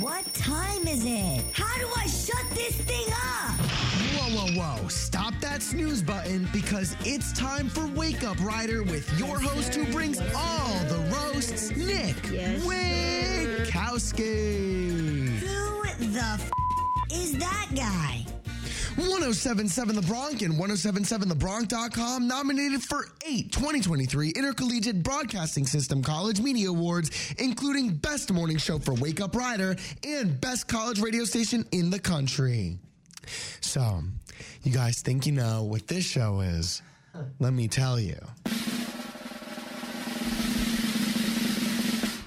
what time is it? How do I shut this thing up? Whoa, whoa, whoa. Stop that snooze button because it's time for Wake Up Rider with your host who brings all the roasts, Nick Yes, Witkowski. Who the f- is that guy? 1077 The Bronc and 1077thebronc.com nominated for eight 2023 Intercollegiate Broadcasting System College Media Awards, including Best Morning Show for Wake Up Rider and Best College Radio Station in the country. So, you guys think you know what this show is? Let me tell you.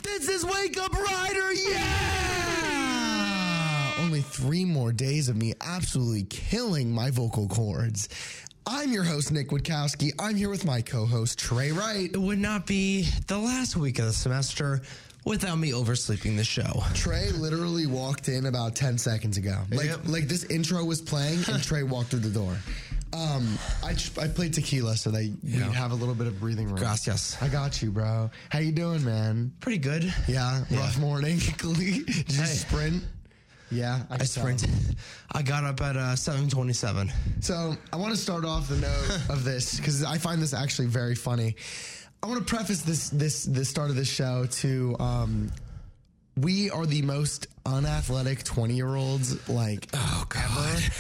This is Wake Up Rider, yeah! Three more days of me absolutely killing my vocal cords. I'm your host, Nick Witkowski. I'm here with my co host, Trey Wright. It would not be the last week of the semester without me oversleeping the show. Trey literally walked in about 10 seconds ago. Like, Yep. like this intro was playing and Trey walked through the door. Um, I, just, I played tequila so that we Yeah. have a little bit of breathing room. Gracias. I got you, bro. How you doing, man? Pretty good. Yeah, rough morning. Did you Hey. sprint? Yeah, I tell. sprinted. I got up at uh, 727. So I want to start off the note of this because I find this actually very funny. I want to preface this this the start of this show to um, we are the most unathletic twenty year olds like Oh, God. ever.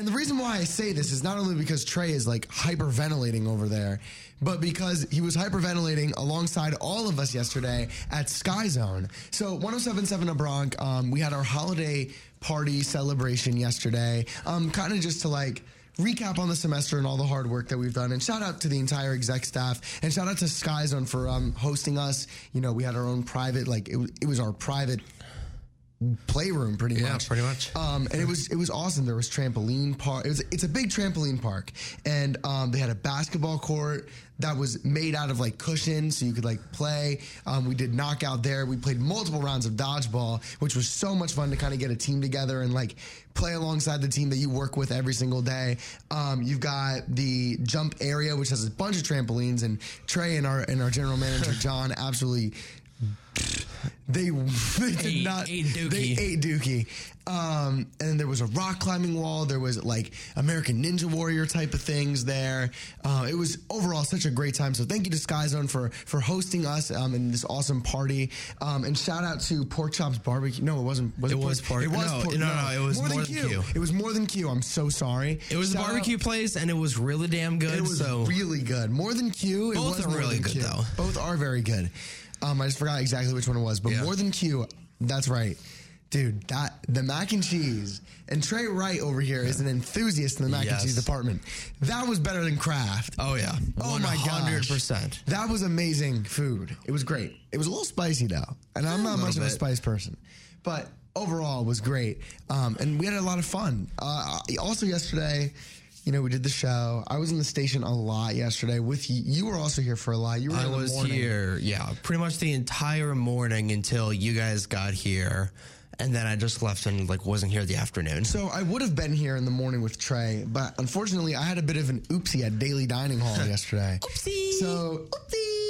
And the reason why I say this is not only because Trey is like hyperventilating over there, but because he was hyperventilating alongside all of us yesterday at Sky Zone. So 1077 a Bronc, um, we had our holiday party celebration yesterday. Um, kind of just to like recap on the semester and all the hard work that we've done. And shout out to the entire exec staff and shout out to Sky Zone for um, hosting us. You know, we had our own private, like it, it was our private playroom pretty Yeah, much. pretty much. Um, and it was it was awesome. There was trampoline park. It was it's a big trampoline park, and um, they had a basketball court that was made out of like cushions, so you could like play. Um, we did knockout there. We played multiple rounds of dodgeball, which was so much fun to kind of get a team together and like play alongside the team that you work with every single day. Um, you've got the jump area, which has a bunch of trampolines, and Trey and our and our general manager John absolutely they, they did Ate- not ate Dookie. they ate Dookie. Um, and there was a rock climbing wall. There was like American Ninja Warrior type of things there. Uh, it was overall such a great time. So thank you to Sky Zone for for hosting us um, in this awesome party. Um, and shout out to Pork Chops Barbecue. No, it wasn't. Was It Pork- was Pork- It was no, Pork- no, no, it was more than Q. It was more than Q. I'm so sorry. It was a Shout out- barbecue place and it was really damn good. it was so really good. More than Q. It Both was are really good, Q. though. Both are very good. Um, I just forgot exactly which one it was, but Yeah. more than Q. That's right. Dude, that the mac and cheese and Trey Wright over here is an enthusiast in the mac and cheese department. That was better than Kraft. Oh yeah. Oh my god. 100%. That was amazing food. It was great. It was a little spicy though, and I'm not much of a spice person, but overall it was great. Um, and we had a lot of fun. Uh, also yesterday, you know, we did the show. I was in the station a lot yesterday with you. You were also here for a lot. You were. I in the was morning. here, yeah, pretty much the entire morning until you guys got here. And then I just left and like wasn't here the afternoon. So I would have been here in the morning with Trey, but unfortunately, I had a bit of an oopsie at Daly Dining Hall yesterday. Oopsie. So oopsie.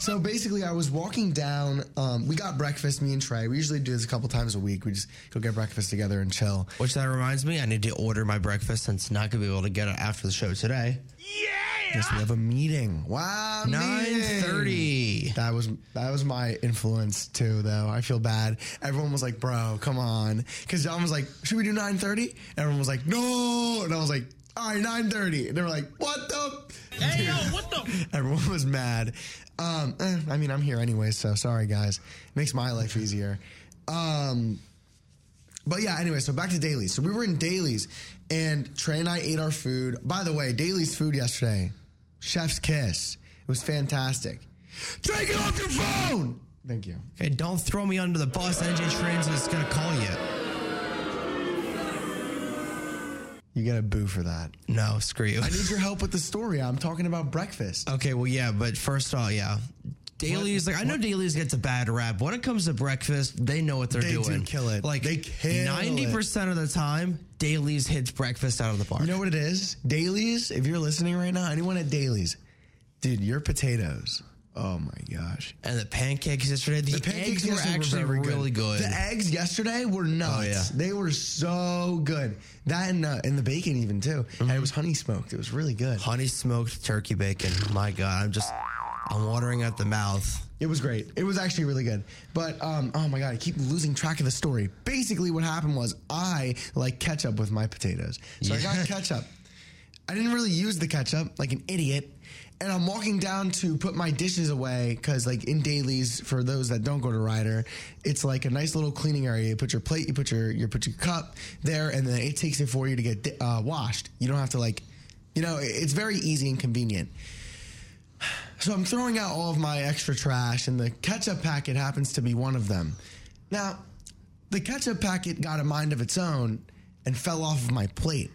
So basically, I was walking down. Um, we got breakfast, me and Trey. We usually do this a couple times a week. We just go get breakfast together and chill. Which that reminds me, I need to order my breakfast since not gonna be able to get it after the show today. Yeah. Yes, we have a meeting. Wow, nine thirty. That was that was my influence too, though. I feel bad. Everyone was like, "Bro, come on," because John was like, "Should we do 9.30? Everyone was like, "No," and I was like, "All right, 9.30. And they were like, "What the?" Hey, yo, what the? Everyone was mad. Um, eh, I mean, I'm here anyway, so sorry, guys. It Makes my life easier. Um, but yeah, anyway, so back to Daly's. So we were in Daly's, and Trey and I ate our food. By the way, Daly's food yesterday, chef's kiss. It was fantastic. Trey, get off your phone! Thank you. Okay, don't throw me under the bus. NJ Trains is gonna call you. You get a boo for that. No, screw you. I need your help with the story. I'm talking about breakfast. Okay, well, yeah, but first off, yeah. Daly's, like I know Daly's gets a bad rap. When it comes to breakfast, they know what they're They do doing. kill it. Like They kill ninety percent of the time, Daly's hits breakfast out of the park. You know what it is? Daly's, if you're listening right now, anyone at Daly's, dude, your potatoes. Oh my gosh. and the pancakes yesterday, the, The pancakes eggs were yesterday were actually very good. really good. The eggs yesterday were nuts. Oh, yeah. They were so good. That and, uh, and the bacon even too. And Mm-hmm. it was honey smoked. It was really good. Honey smoked turkey bacon. My God, I'm just, I'm watering at the mouth. It was great. It was actually really good. But um, oh my god, I keep losing track of the story. Basically, what happened was I like ketchup with my potatoes, so I got ketchup. I didn't really use the ketchup like an idiot. And I'm walking down to put my dishes away because, like, in Daly's, for those that don't go to Ryder, it's like a nice little cleaning area. You put your plate, you put your you put your cup there, and then it takes it for you to get uh, washed. You don't have to like, you know, it's very easy and convenient. So I'm throwing out all of my extra trash, and the ketchup packet happens to be one of them. Now, the ketchup packet got a mind of its own and fell off of my plate.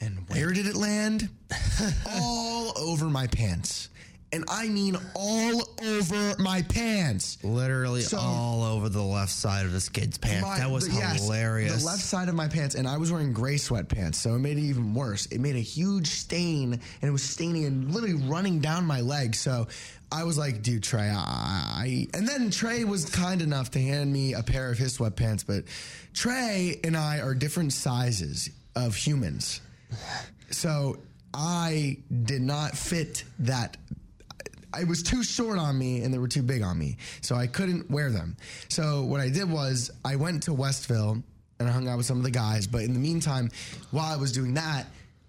And where did it land? all over my pants. And I mean all over my pants. Literally So- all over the left side of this kid's pants. My- that was the- yes, hilarious. The left side of my pants, and I was wearing gray sweatpants, so it made it even worse. It made a huge stain, and it was staining and literally running down my leg. So I was like, "Dude, Trey, I." I and then Trey was kind enough to hand me a pair of his sweatpants, but Trey and I are different sizes of humans, so I did not fit that it was too short on me and they were too big on me. So I couldn't wear them. So what I did was I went to Westville and I hung out with some of the guys. But in the meantime, while I was doing that,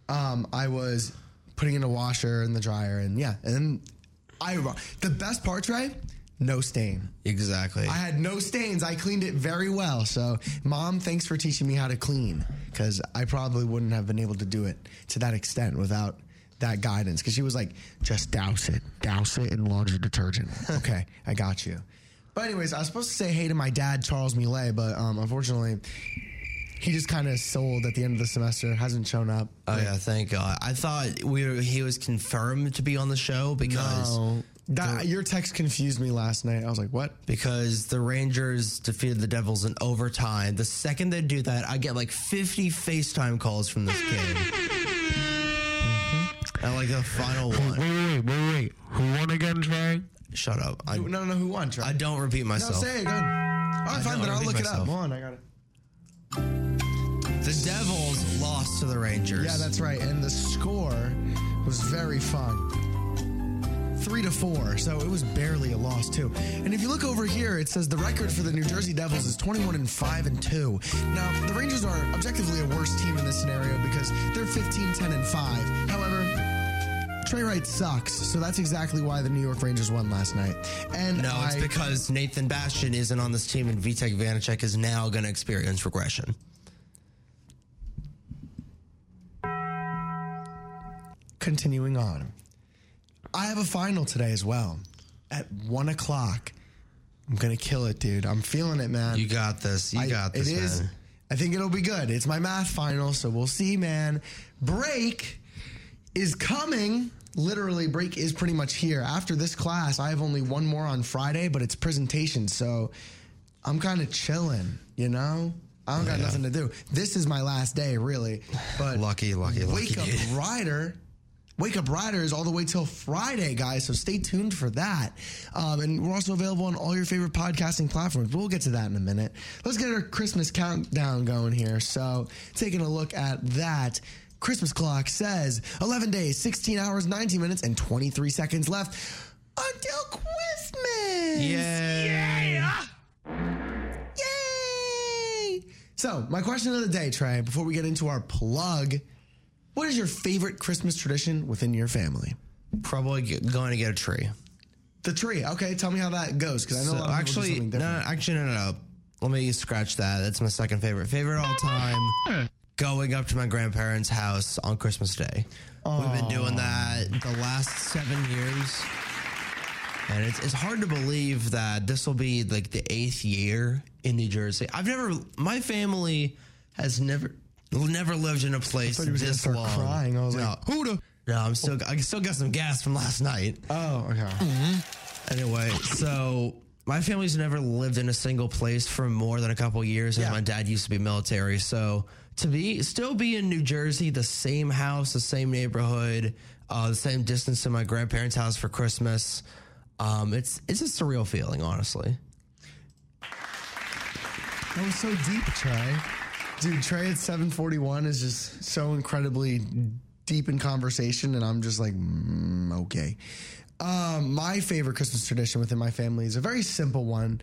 um, I was putting in a washer and the dryer and yeah. And I, the best part, Trey, no stain. exactly. I had no stains. I cleaned it very well. So, mom, thanks for teaching me how to clean because I probably wouldn't have been able to do it to that extent without that guidance. Because she was like, just douse it, douse it in laundry detergent. okay, I got you. But anyways, I was supposed to say hey to my dad, Charles Millet, but um, unfortunately, he just kind of sold at the end of the semester. Hasn't shown up. oh yeah, thank God. I thought we were, he was confirmed to be on the show because No. That, your text confused me last night. I was like, what? because the Rangers defeated the Devils in overtime. The second they do that, I get like 50 FaceTime calls from this kid. Mm-hmm. And like the final one. wait, wait, wait. wait. Who won again, Trey? Shut up. I, No, no, no. Who won, Trey? I don't repeat myself. No, myself. say it. Go ahead. All right, fine, don't then I'll repeat look it up. myself. Come on, I got it. The Devils lost to the Rangers. Yeah, that's right. And the score was very fun. Three to four, so it was barely a loss too. And if you look over here, it says the record for the New Jersey Devils is 21 and five and two. Now the Rangers are objectively a worse team in this scenario because they're 15, 10 and five. However, Trey Wright sucks, so that's exactly why the New York Rangers won last night. And No, it's because Nathan Bastian isn't on this team and Vitek Vanecek is now going to experience regression. continuing on. I have a final today as well at one o'clock. I'm gonna kill it, dude. I'm feeling it, man. You got this. You I- got this, It is. man. I think it'll be good. It's my math final, so we'll see, man. Break is coming. Literally, break is pretty much here. After this class, I have only one more on Friday, but it's presentation, so I'm kind of chilling. You know, I don't got yeah. nothing to do. This is my last day, really. But Lucky, lucky, lucky. Wake Up. Rider. Wake Up Riders all the way till Friday, guys. So stay tuned for that. Um, and we're also available on all your favorite podcasting platforms. We'll get to that in a minute. Let's get our Christmas countdown going here. So, taking a look at that. Christmas clock says 11 days, 16 hours, 19 minutes, and 23 seconds left until Christmas. Yay. Yay! So, my question of the day, Trey, before we get into our plug, what is your favorite Christmas tradition within your family? Probably g- going to get a tree. The tree. Okay, tell me how that goes because I know So a lot of people do actually, something no, actually, no, no, no. Let me scratch that. That's my second favorite. Favorite all time. Going up to my grandparents' house on Christmas Day. We've been doing that the last seven years, and it's it's hard to believe that this will be like the eighth year in New Jersey. I've never. My family has never never lived in a place he was this long. crying. I was no, like, who the? no, I'm still. I still got some gas from last night. Oh, okay. Anyway, so my family's never lived in a single place for more than a couple years. And Yeah. my dad used to be military, so to be still be in New Jersey, the same house, the same neighborhood, uh, the same distance to my grandparents' house for Christmas. Um, it's it's a surreal feeling, honestly. That was so deep, Trey. Dude, Trey at 741 is just so incredibly deep in conversation, and I'm just like, mm, okay. Um, my favorite Christmas tradition within my family is a very simple one.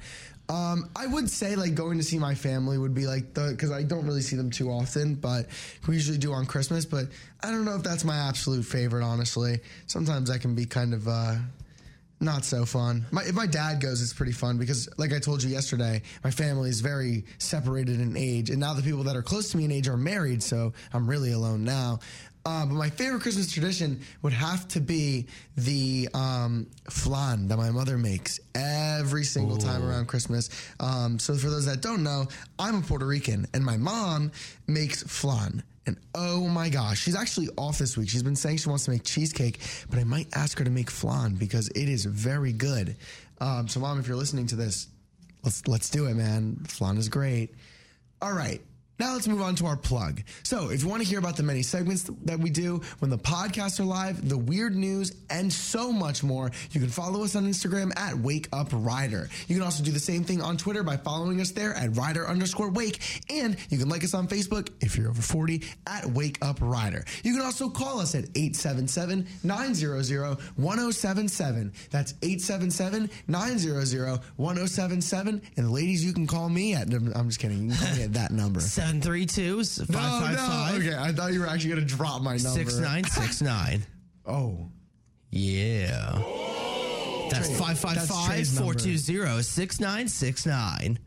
Um, I would say like going to see my family would be like the because I don't really see them too often, but we usually do on Christmas. But I don't know if that's my absolute favorite. Honestly, sometimes I can be kind of uh, not so fun. My, if my dad goes, it's pretty fun because, like I told you yesterday, my family is very separated in age, and now the people that are close to me in age are married, so I'm really alone now. Uh, but my favorite Christmas tradition would have to be the um, flan that my mother makes every single time around Christmas. Um, so, for those that don't know, I'm a Puerto Rican, and my mom makes flan. And oh my gosh, she's actually off this week. She's been saying she wants to make cheesecake, but I might ask her to make flan because it is very good. Um, so, mom, if you're listening to this, let's let's do it, man. Flan is great. All right. Now let's move on to our plug. So, if you want to hear about the many segments that we do when the podcasts are live, the weird news, and so much more, you can follow us on Instagram at Wake Up Rider. You can also do the same thing on Twitter by following us there at Rider underscore Wake, and you can like us on Facebook if you're over 40 at Wake Up Rider. You can also call us at 877 900 1077. That's 877 900 1077. And ladies, you can call me at, I'm just kidding, you can call me at that number. 732 No, no. 555 Okay, I thought you were actually going to drop my number. 6969. Oh. Yeah. That's Trey, 555 that's Trey's number. 420 6969.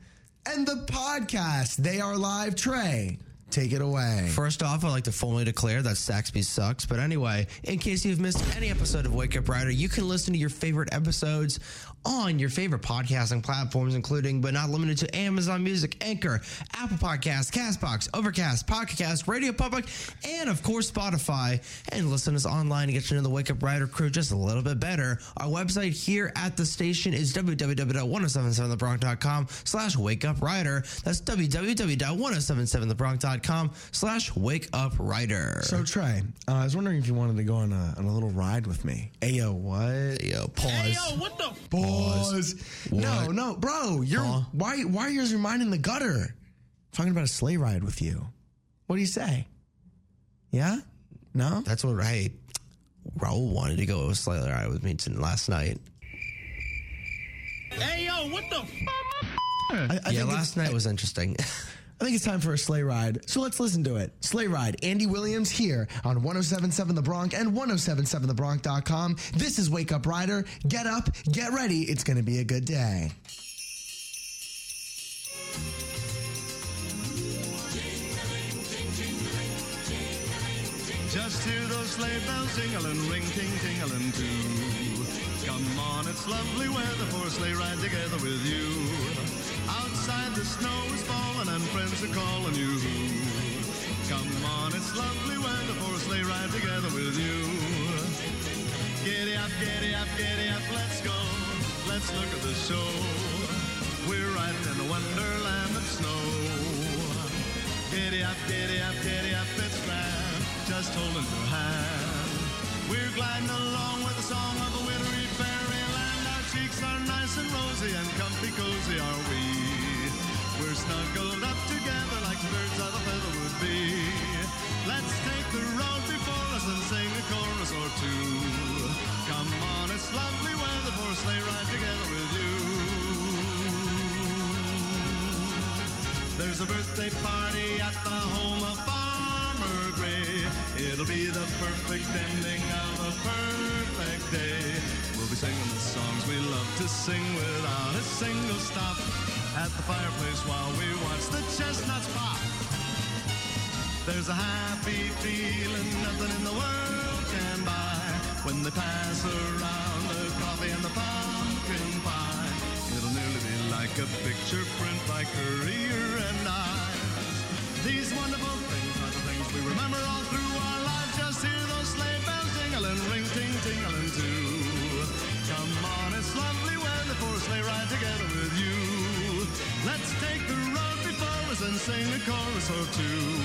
And the podcast, they are live. Trey, take it away. First off, I'd like to formally declare that Saxby sucks. But anyway, in case you've missed any episode of Wake Up Rider, you can listen to your favorite episodes on your favorite podcasting platforms, including but not limited to Amazon Music, Anchor, Apple Podcasts, Castbox, Overcast, Pocket Casts, Radio Public, and of course Spotify. And listen to us online to get to know the Wake Up Rider crew just a little bit better. Our website here at the station is www.1077thebronc.com slash wake up rider. That's www.1077thebronc.com slash wake up rider. So, Trey, uh, I was wondering if you wanted to go on a, on a little ride with me. Ayo, what? Yo, pause. what the? Pause. No, What? no, bro. You're Huh? why? Why is your mind in the gutter? talking about a sleigh ride with you. What do you say? Yeah. No. That's what hey, Raul wanted to go sleigh ride with me t- last night. Hey yo, what the? I, I yeah, think it's- last night was interesting. I think it's time for a sleigh ride. So let's listen to it. Sleigh ride. Andy Williams here on 1077 The Bronc and 1077thebronc.com. This is Wake Up Rider. Get up, get ready. It's going to be a good day. Just hear those sleigh bells jingling, ring, ting, tingling too. Come on, it's lovely weather for a sleigh ride together with you. Outside the snow is falling and friends are calling you. Come on, it's lovely weather for a sleigh ride together with you. Giddy up, giddy up, giddy up, let's go. Let's look at the show. We're riding in a wonderland of snow. Giddy up, giddy up, giddy up, it's grand. Just holding your hand. We're gliding along with the song of a wintry fairyland. Our cheeks are nice and rosy and comfy cozy are we. Snuggled up together like birds of a feather would be. Let's take the road before us and sing a chorus or two. Come on, it's lovely weather for a sleigh ride together with you. There's a birthday party at the home of Farmer Gray. It'll be the perfect ending of a perfect day. We'll be singing the songs we love to sing without a single stop. At the fireplace while we watch the chestnuts pop. There's a happy feeling nothing in the world can buy. When they pass around the coffee and the pumpkin pie. It'll nearly be like a picture print by Currier and Ives. These wonderful things are the things we remember all through our lives. Just hear those sleigh bells jingling, ring, Let's take the road before us and sing a chorus or two.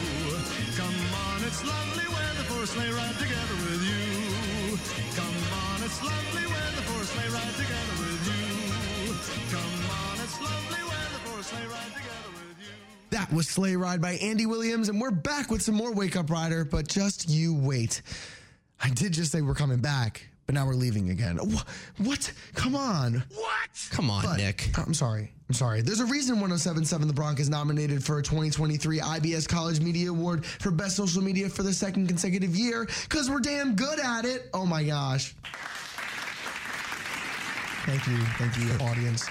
Come on, it's lovely weather for a sleigh ride together with you. Come on, it's lovely weather for a sleigh ride together with you. Come on, it's lovely weather for a sleigh ride together with you. That was Sleigh Ride by Andy Williams, and we're back with some more Wake Up Rider, but just you wait. I did just say we're coming back, but now we're leaving again. Wh- What? Come on. What? Come on, But- Nick. I'm sorry. I'm sorry. There's a reason 1077 The Bronc is nominated for a 2023 IBS College Media Award for Best Social Media for the second consecutive year because we're damn good at it. Oh my gosh. Thank you. Thank you, audience.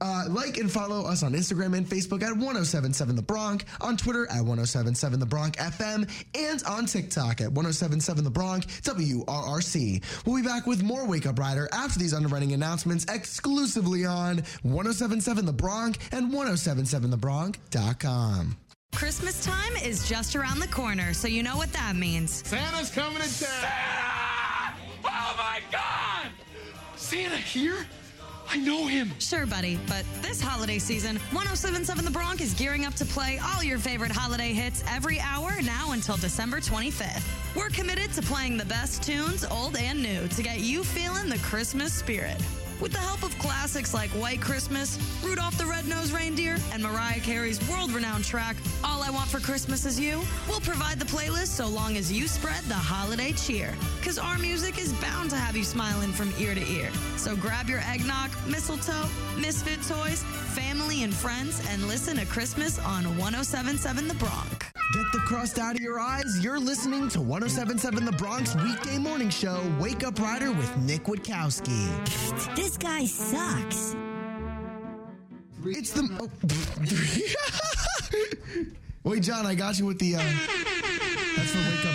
Uh, like and follow us on Instagram and Facebook at 1077 The Bronc, on Twitter at 1077 The Bronc FM, and on TikTok at 1077 The Bronc WRRC. We'll be back with more Wake Up Rider after these underwriting announcements exclusively on 1077 The Bronc and 1077TheBronc.com. Christmas time is just around the corner, so you know what that means. Santa's coming to town. Oh my God! Santa here? I know him. Sure, buddy, but this holiday season, 1077 The Bronc is gearing up to play all your favorite holiday hits every hour now until December 25th. We're committed to playing the best tunes, old and new, to get you feeling the Christmas spirit. With the help of classics like White Christmas, Rudolph the Red-Nosed Reindeer, and Mariah Carey's world-renowned track, All I Want for Christmas Is You, we'll provide the playlist so long as you spread the holiday cheer. Because our music is bound to have you smiling from ear to ear. So grab your eggnog, mistletoe, misfit toys, family, and friends, and listen to Christmas on 1077 The Bronc. Get the crust out of your eyes. You're listening to 1077 The Bronc weekday morning show, Wake Up Rider with Nick Witkowski. This guy sucks. It's the. Oh. Wait, John, I got you with the. Uh, that's for Wake Up Rider.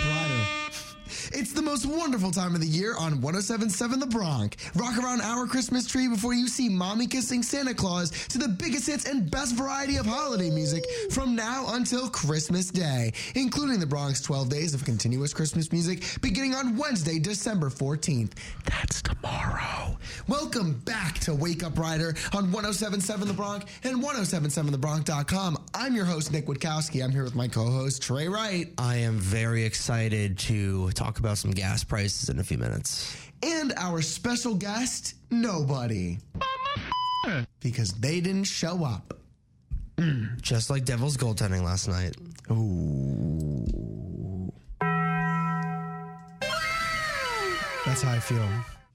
It's the most wonderful time of the year on 1077 The Bronc. Rock around our Christmas tree before you see Mommy Kissing Santa Claus to the biggest hits and best variety of holiday music from now until Christmas Day, including the Bronc 12 days of continuous Christmas music beginning on Wednesday, December 14th. That's tomorrow. Welcome back to Wake Up Rider on 1077 The Bronc and 1077TheBronc.com. I'm your host, Nick Witkowski. I'm here with my co host, Trey Wright. I am very excited to talk about some gas prices in a few minutes. and our special guest, nobody. Because they didn't show up. Just like Devil's goaltending last night. Ooh. That's how I feel.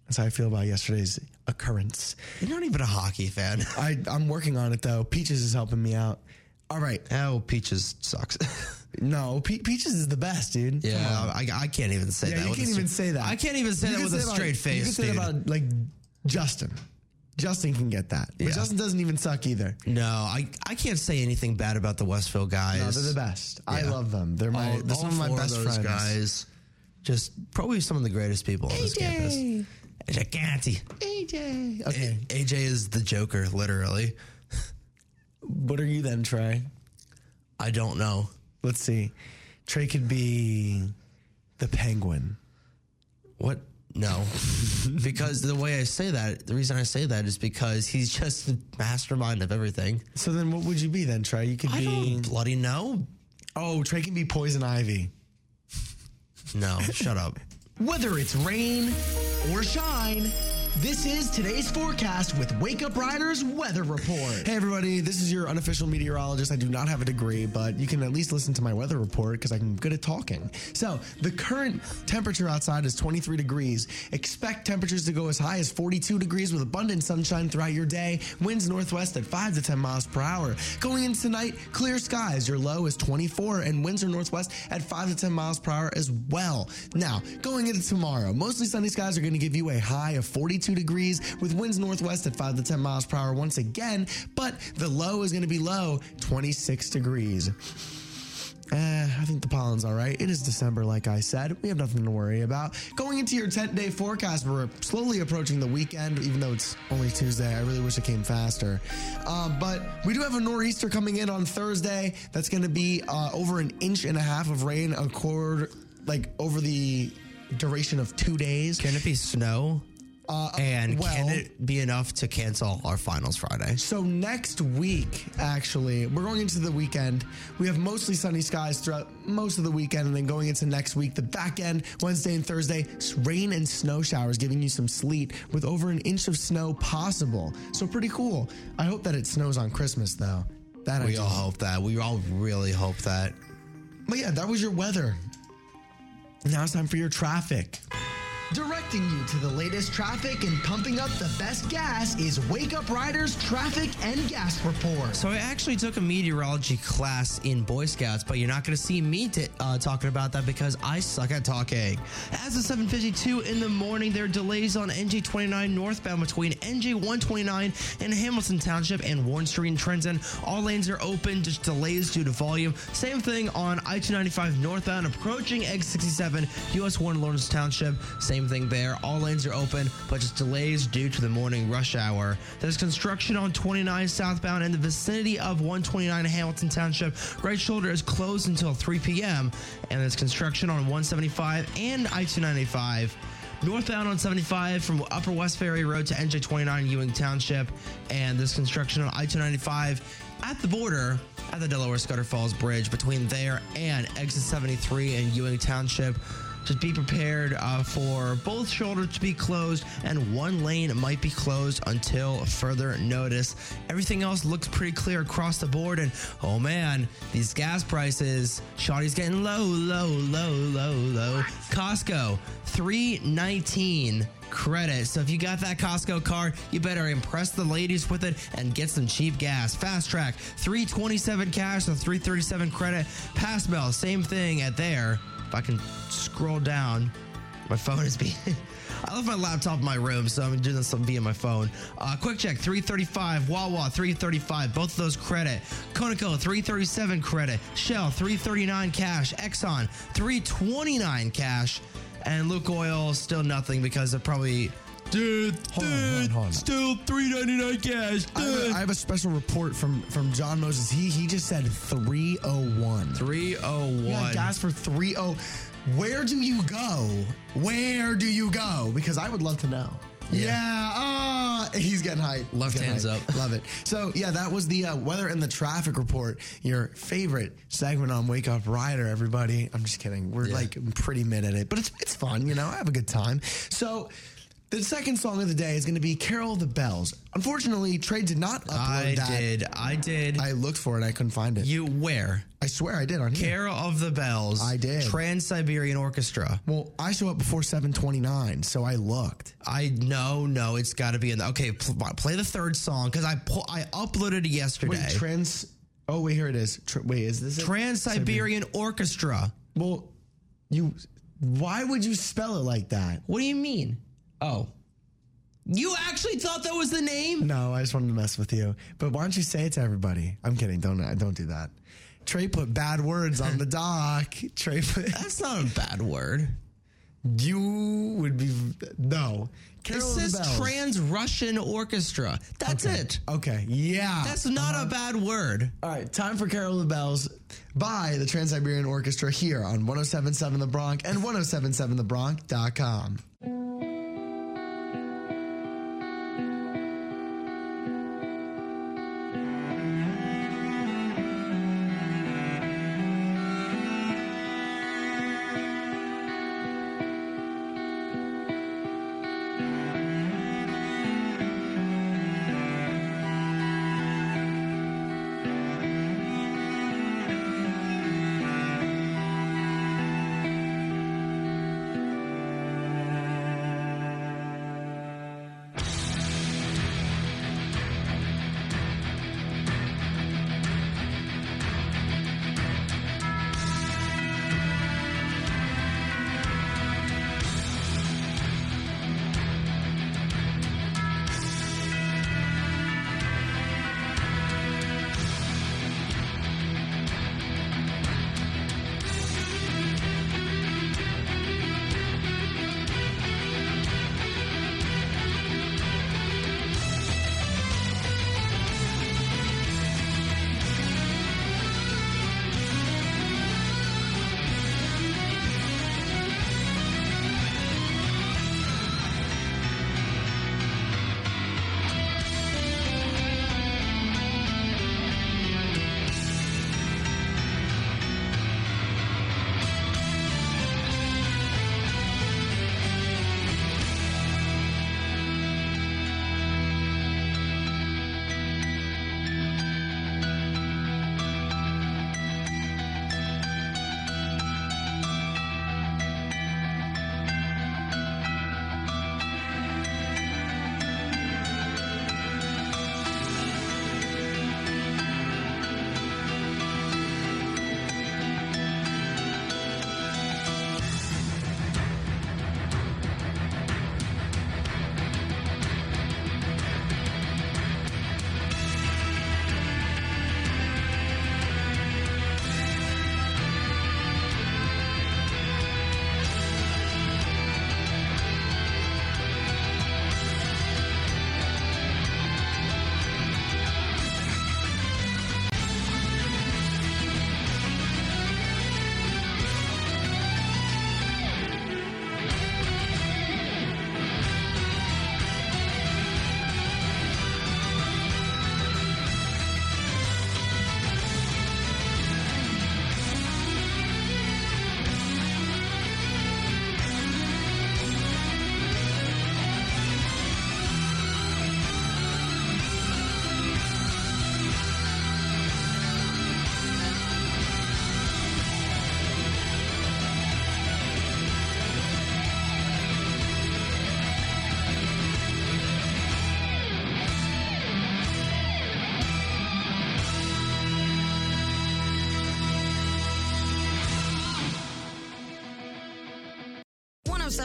That's how I feel about yesterday's occurrence. You're not even a hockey fan. I, I'm working on it though. Peaches is helping me out. All right. Oh, Peaches sucks. No, Pe- Peaches is the best, dude. Yeah, I, I can't even say Yeah, that. you with can't even straight- say that. I can't even say You that can with a about- straight face. You can say dude. about like Justin. Justin can get that. But Yeah. Justin doesn't even suck either. no, I, I can't say anything bad about the Westville guys. No, they're the best. I Yeah. love them. They're my all, they're some all of my four best of those friends. guys. Just probably some of the greatest people on this campus. Giganti. AJ. Okay. AJ is the Joker, literally. What are you then, Trey? I don't know. Let's see. Trey could be the penguin. What? No. because the way I say that, the reason I say that is because he's just the mastermind of everything. So then what would you be then, Trey? You could I be don't bloody know. Oh, Trey can be poison ivy. No, shut up. Whether it's rain or shine, this is today's forecast with Wake Up Riders Weather Report. Hey, everybody, this is your unofficial meteorologist. I do not have a degree, but you can at least listen to my weather report because I'm good at talking. So, the current temperature outside is 23 degrees. Expect temperatures to go as high as 42 degrees with abundant sunshine throughout your day. Winds northwest at 5 to 10 miles per hour. Going into tonight, clear skies. Your low is 24, and winds are northwest at 5 to 10 miles per hour as well. Now, going into tomorrow, mostly sunny skies are going to give you a high of 42 degrees with winds northwest at 5 to 10 miles per hour once again, but the low is going to be low, 26 degrees. Eh, I think the pollen's all right. It is December, like I said. We have nothing to worry about. Going into your 10 day forecast, we're slowly approaching the weekend, even though it's only Tuesday. I really wish it came faster. Uh, but we do have a nor'easter coming in on Thursday. That's going to be uh, over an inch and a half of rain, a quarter, like over the duration of two days. Can it be snow? Uh, and well- can it be enough to cancel our finals Friday? So next week, actually, we're going into the weekend. We have mostly sunny skies throughout most of the weekend, and then going into next week, the back end, Wednesday and Thursday, rain and snow showers, giving you some sleet with over an inch of snow possible. So pretty cool. I hope that it snows on Christmas, though. That We all hope that. We all really hope that. But yeah, that was your weather. Now it's time for your traffic. Directing you to the latest traffic and pumping up the best gas is Wake Up Riders Traffic and Gas Report. So I actually took a meteorology class in Boy Scouts, but you're not going to see me t- uh, talking about that because I suck at talking. As of 7:52 in the morning, there are delays on NJ29 northbound between NJ 129 and Hamilton Township and Warren Street in Trenton. All lanes are open, just delays due to volume. Same thing on I-295 northbound approaching exit 67 US 1 Lawrence Township. Same thing there. All lanes are open, but just delays due to the morning rush hour. There's construction on 29 southbound in the vicinity of 129 Hamilton Township. Right shoulder is closed until 3 p.m. And there's construction on 175 and I-295. Northbound on 75 from Upper West Ferry Road to NJ29 Ewing Township. And there's construction on I 295 at the border at the Delaware Scudder Falls Bridge between there and exit 73 in Ewing Township. Just be prepared uh, for both shoulders to be closed and one lane might be closed until further notice. Everything else looks pretty clear across the board. And oh man, these gas prices, Shawty's getting low, low, low, low, low. Costco, 319 credit. So if you got that Costco card, you better impress the ladies with it and get some cheap gas. Fast Track, 327 cash or 337 credit. Pass Bell, same thing at there. If I can scroll down, my phone is being. I left my laptop in my room, so I'm doing this via my phone. Uh, QuickChek, 335. Wawa, 335. Both of those credit. Conoco, 337 credit. Shell, 339 cash. Exxon, 329 cash. And Lukoil, still nothing because they're probably. Dude, Hold on, hold on, hold on. still 399 cash. I have, a, I have a special report from from John Moses. He he just said 301. 301. You gas for 30. Where do you go? Where do you go? Because I would love to know. Yeah. ah, he's getting hyped. Left getting hands hyped. up. Love it. So, yeah, that was the uh, weather and the traffic report. Your favorite segment on Wake Up Rider, everybody. I'm just kidding. We're like pretty mid at it, but it's, it's fun, you know, I have a good time. So, the second song of the day is going to be Carol of the Bells. Unfortunately, Trey did not upload that. I that. did. I did. I looked for it. I couldn't find it. you where? I swear I did on here. Carol of the Bells. I did. Trans Siberian Orchestra. Well, I show up before 729, so I looked. I no no. It's got to be in the okay. Pl- play the third song because I pu- I uploaded it yesterday. Wait, trans. Oh, wait, here it is. Tr- wait, is this? Trans Siberian Orchestra. Well, you. Why would you spell it like that? What do you mean? Oh, you actually thought that was the name? No, I just wanted to mess with you. But why don't you say it to everybody? I'm kidding. Don't don't do that. Trey put bad words on the doc. Trey put. That's not a bad word. You would be no. It Carol the says Trans Russian Orchestra. That's Okay. it. Okay. Yeah. That's not a uh-huh. bad word. All right, time for Carol of the Bells by the Trans Siberian Orchestra here on 1077 The Bronc and 1077thebronc.com.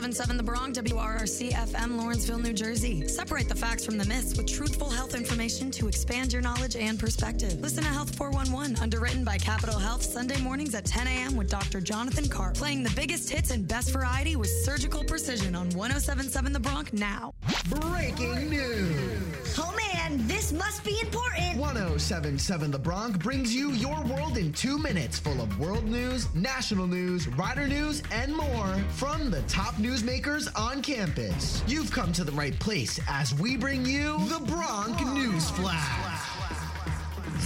1077 The Bronc, WRRC FM, Lawrenceville, New Jersey. Separate the facts from the myths with truthful health information to expand your knowledge and perspective. Listen to Health 411, underwritten by Capital Health, Sunday mornings at 10 a.m. with Dr. Jonathan Carr, playing the biggest hits and best variety with surgical precision on 1077 The Bronc now. Breaking news. Oh man, this must be important. 1077 The Bronc brings you your world in two minutes, full of world news, national news, rider news, and more from the top newsmakers on campus. You've come to the right place as we bring you the Bronc News Flash.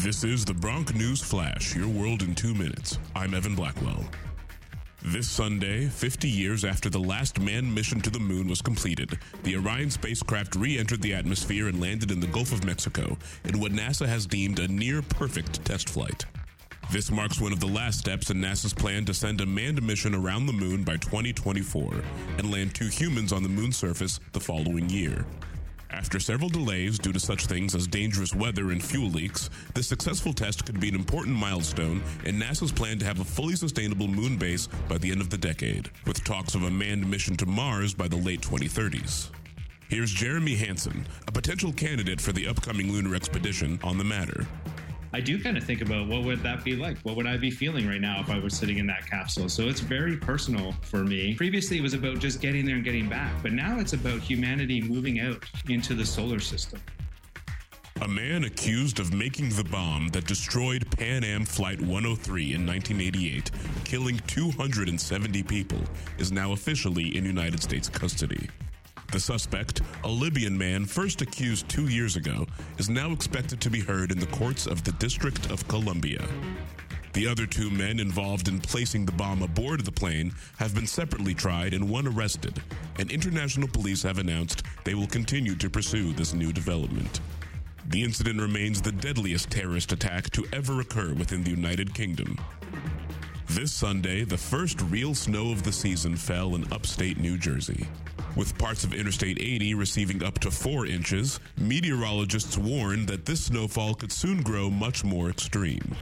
This is the Bronc News Flash, your world in two minutes. I'm Evan Blackwell. This Sunday, 50 years after the last manned mission to the moon was completed, the Orion spacecraft re entered the atmosphere and landed in the Gulf of Mexico in what NASA has deemed a near perfect test flight. This marks one of the last steps in NASA's plan to send a manned mission around the moon by 2024 and land two humans on the moon's surface the following year. After several delays due to such things as dangerous weather and fuel leaks, the successful test could be an important milestone in NASA's plan to have a fully sustainable moon base by the end of the decade, with talks of a manned mission to Mars by the late 2030s. Here's Jeremy Hansen, a potential candidate for the upcoming lunar expedition, on the matter. I do kind of think about what would that be like? What would I be feeling right now if I was sitting in that capsule? So it's very personal for me. Previously, it was about just getting there and getting back, but now it's about humanity moving out into the solar system. A man accused of making the bomb that destroyed Pan Am Flight 103 in 1988, killing 270 people, is now officially in United States custody. The suspect, a Libyan man first accused two years ago, is now expected to be heard in the courts of the District of Columbia. The other two men involved in placing the bomb aboard the plane have been separately tried and one arrested, and international police have announced they will continue to pursue this new development. The incident remains the deadliest terrorist attack to ever occur within the United Kingdom. This Sunday, the first real snow of the season fell in upstate New Jersey. With parts of Interstate 80 receiving up to 4 inches, meteorologists warn that this snowfall could soon grow much more extreme.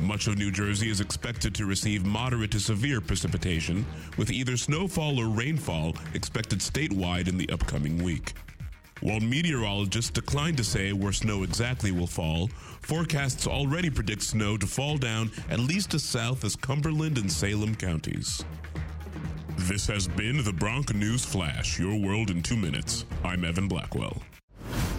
Much of New Jersey is expected to receive moderate to severe precipitation, with either snowfall or rainfall expected statewide in the upcoming week. While meteorologists decline to say where snow exactly will fall, forecasts already predict snow to fall down at least as south as Cumberland and Salem counties. This has been the Bronc News Flash, your world in two minutes. I'm Evan Blackwell.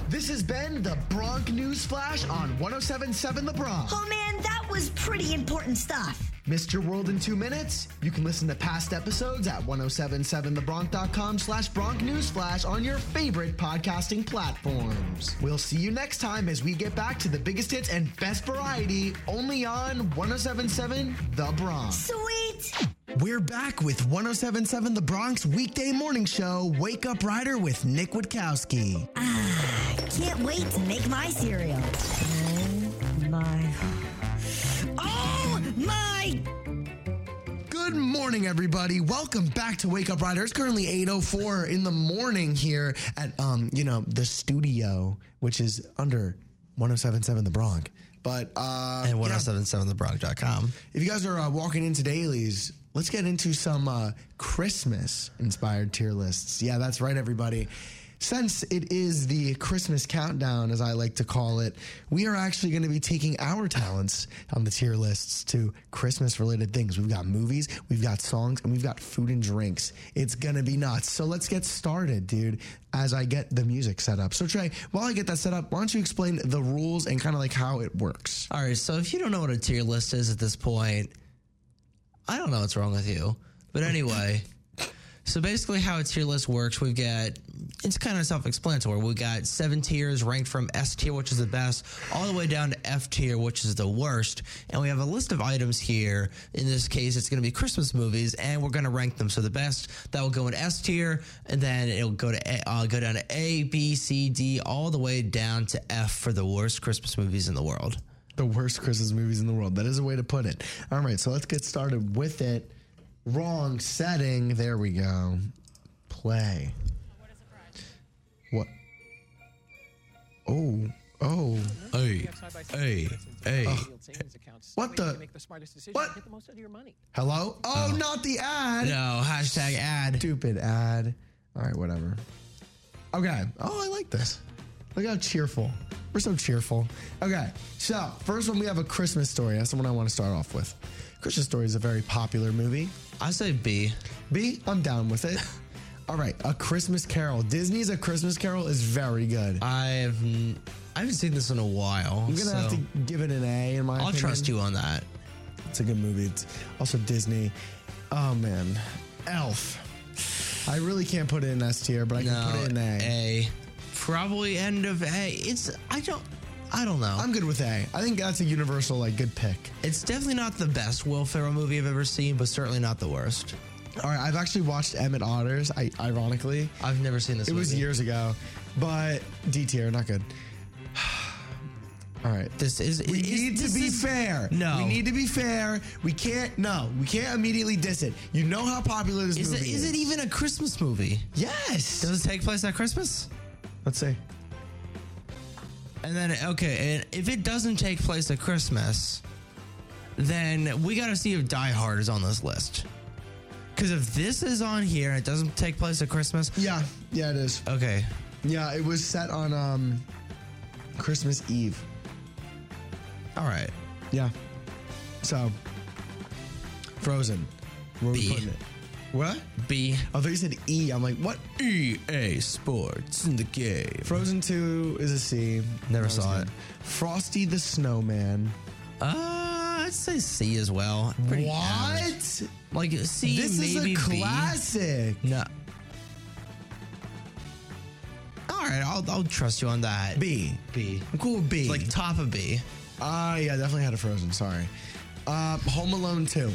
This has been the Bronc News Flash on 1077 The Bronc. Oh man, that was pretty important stuff. Missed your world in two minutes? You can listen to past episodes at 1077thebronc.com slash Bronc News Flash on your favorite podcasting platforms. We'll see you next time as we get back to the biggest hits and best variety only on 1077 The Bronc. Sweet. We're back with 1077 The Bronc weekday morning show, Wake Up Rider with Nick Witkowski. Ah, can't wait to make my cereal. Oh my. Oh my. Good morning, everybody. Welcome back to Wake Up Rider. It's currently 8.04 in the morning here at, um, you know, the studio, which is under 1077 The Bronc. But, uh, And yeah, 1077thebronc.com. if you guys are uh, walking into Daly's, let's get into some uh, Christmas inspired tier lists. Yeah, that's right, everybody. Since it is the Christmas countdown, as I like to call it, we are actually going to be taking our talents on the tier lists to Christmas related things. We've got movies, we've got songs, and we've got food and drinks. It's going to be nuts. So let's get started, dude, as I get the music set up. So, Trey, while I get that set up, why don't you explain the rules and kind of like how it works? All right, so if you don't know what a tier list is at this point, I don't know what's wrong with you. But anyway, so basically how a tier list works, we've got it's kind of self-explanatory. We've got seven tiers ranked from S tier, which is the best, all the way down to F tier, which is the worst. And we have a list of items here. In this case, it's going to be Christmas movies, and we're going to rank them. So the best that will go in S tier, and then it'll go to A, uh, go down to A, B, C, D, all the way down to F for the worst Christmas movies in the world. the worst Christmas movies in the world. That is a way to put it. All right, so let's get started with it. Wrong setting. There we go. Play. What? Oh, oh. Hey, hey, hey. What the? smartest decision What? and get the most out of your money. Hello? Oh, oh. not the ad. No, hashtag ad. Stupid ad. All right, whatever. Okay. Oh, I like this. Look how cheerful. We're so cheerful. Okay, so first one we have a Christmas story. That's the one I want to start off with. Christmas Story is a very popular movie. I say B. B, I'm down with it. All right, A Christmas Carol. Disney's A Christmas Carol is very good. I've I haven't seen this in a while. I'm gonna have to give it an A in my I'll opinion. trust you on that. It's a good movie. It's also Disney. Oh man, Elf. I really can't put it in S tier, but I can put it in A. A. Probably end of A. It's I don't I don't know. I'm good with A. I think that's a universal like good pick. it's definitely not the best Will Ferrell movie I've ever seen, but certainly not the worst. All right, I've actually watched Emmet Otter's. I ironically, I've never seen this. it was years ago, but D tier, not good. All right. This is We is- need to be is- fair. No. we need to be fair. We can't. No, we can't immediately diss it. You know how popular this movie Is it movie is it even a Christmas movie? Yes. Does it take place at Christmas? Let's see. And then okay, and if it doesn't take place at Christmas, then we got to see if Die Hard is on this list. Because if this is on here and it doesn't take place at Christmas, Yeah, yeah, it is. okay, Yeah, it was set on um Christmas Eve. all right, Yeah. So, Frozen. Where are we B. putting it? What? B I thought you said E. I'm like, what? EA Sports in the game. Frozen 2 is a C. Never That was saw good. it. Frosty the Snowman. Uh, I'd say C as well. Pretty what? average. Like C, This is maybe a B. classic. No. All right, I'll, I'll trust you on that. B. B. I'm cool with B. Like top of B. Ah, yeah, definitely had a Frozen. Sorry. Uh, Home Alone 2.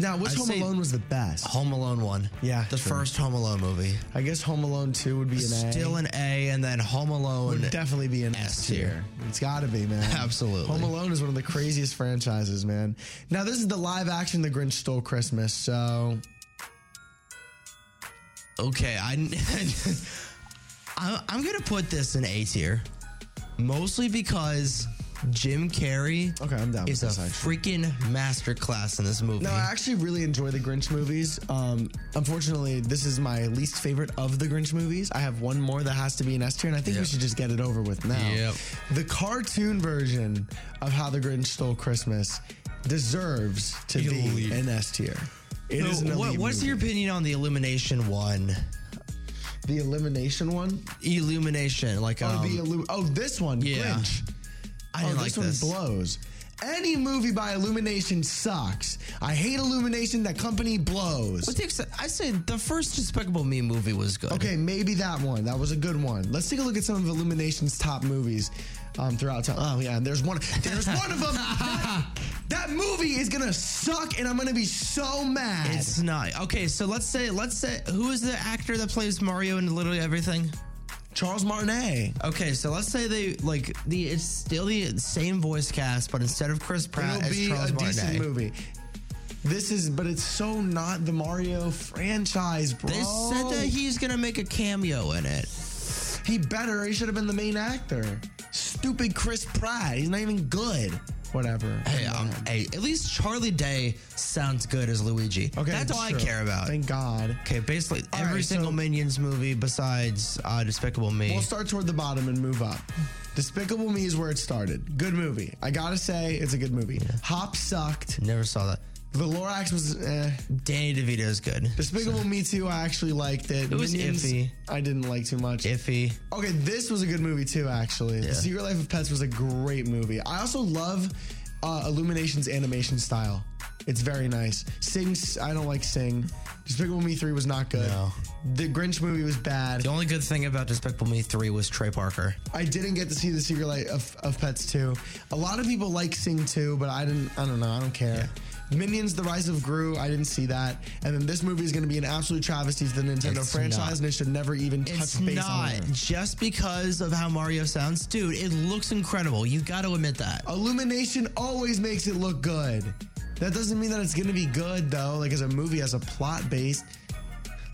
Now, which I'd Home say Alone was the best? Home Alone one. Yeah, the true. first Home Alone movie. I guess Home Alone 2 would be an A. Still an A, and then Home Alone. would definitely be an S tier. It's got to be, man. Absolutely. Home Alone is one of the craziest franchises, man. Now, this is the live action The Grinch Stole Christmas, so Okay, I, I I'm gonna put this in A tier, mostly because Jim Carrey okay, I'm down is with a actually. freaking masterclass in this movie. No, I actually really enjoy the Grinch movies. Um, unfortunately, this is my least favorite of the Grinch movies. I have one more that has to be an S tier, and I think we should just get it over with now. Yep. The cartoon version of How the Grinch Stole Christmas deserves to be an S tier. It is So an what, what's movie. your opinion on the Illumination one? the Illumination one? Illumination, like Oh, um, the illu- oh, this one, yeah. Grinch. I oh, like this one this. blows. Any movie by Illumination sucks. I hate Illumination. That company blows. With the ex- I say the first Despicable Me movie was good. Okay, maybe that one. That was a good one. Let's take a look at some of Illumination's top movies um, throughout time. Oh yeah, there's one. There's one of them. That, that movie is gonna suck, and I'm gonna be so mad. It's not okay. So let's say, let's say, who is the actor that plays Mario in literally everything? Charles Martinet. Okay, so let's say they like the it's still the same voice cast, but instead of Chris Pratt, It'll it's be Charles a Martinet. decent movie. This is, but it's so not the Mario franchise, bro. They said that he's gonna make a cameo in it. He better. He should have been the main actor. Stupid Chris Pratt. He's not even good. Whatever. Hey, um, hey, at least Charlie Day sounds good as Luigi. Okay, that's all I care about. Thank God. Okay, basically All every right, single so- Minions movie besides uh, Despicable Me. We'll start toward the bottom and move up. Despicable Me is where it started. Good movie. I gotta say, it's a good movie. Hop sucked. Never saw that. The Lorax was eh. Danny DeVito is good. Despicable Me 2, I actually liked it. It was iffy. I didn't like too much. Iffy. Okay, this was a good movie too, actually. The Secret Life of Pets was a great movie. I also love uh, Illumination's animation style. It's very nice. Sing, I don't like Sing. Despicable Me 3 was not good. No. The Grinch movie was bad. The only good thing about Despicable Me 3 was Trey Parker. I didn't get to see The Secret Life of, of Pets 2. A lot of people like Sing 2, but I didn't, I don't know, I don't care. Minions: The Rise of Gru. I didn't see that, and then this movie is going to be an absolute travesty to the Nintendo It's franchise, not. and it should never even touch It's base not on it. just because of how Mario sounds, dude. It looks incredible. You got to admit that. Illumination always makes it look good. That doesn't mean that it's gonna be good though, like as a movie, as a plot based.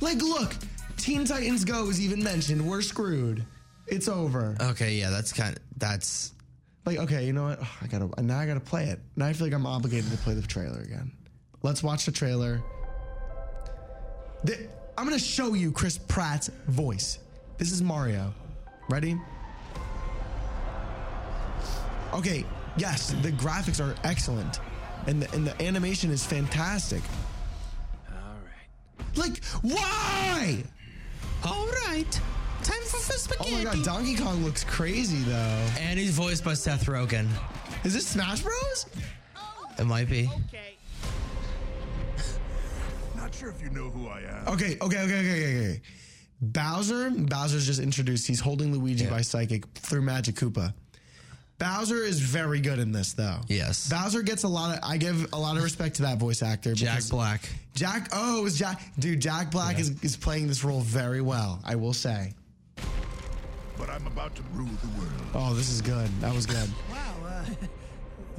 Like, look, Teen Titans Go is even mentioned. We're screwed. It's over. Okay, yeah, that's kind of that's Like, okay, you know what? I gotta now. I gotta play it. Now I feel like I'm obligated to play the trailer again. Let's watch the trailer. The- I'm gonna show you Chris Pratt's voice. This is Mario. Ready? Okay. Yes, the graphics are excellent, and the, and the animation is fantastic. All right. Like, why? All right. Time for the Oh my god, Donkey Kong looks crazy though. and he's voiced by Seth Rogen. Is this Smash Bros? It might be. Okay. Not sure if you know who I am. Okay, okay, okay, okay, okay, okay. Bowser, Bowser's just introduced. He's holding Luigi Yeah. by psychic through Magic Koopa. Bowser is very good in this, though. Yes. Bowser gets a lot of. I give a lot of respect to that voice actor. Jack Black. Jack. Oh, it was Jack. Dude, Jack Black is, is playing this role very well. I will say. But I'm about to rule the world. Oh, this is good. That was good. Wow. Uh,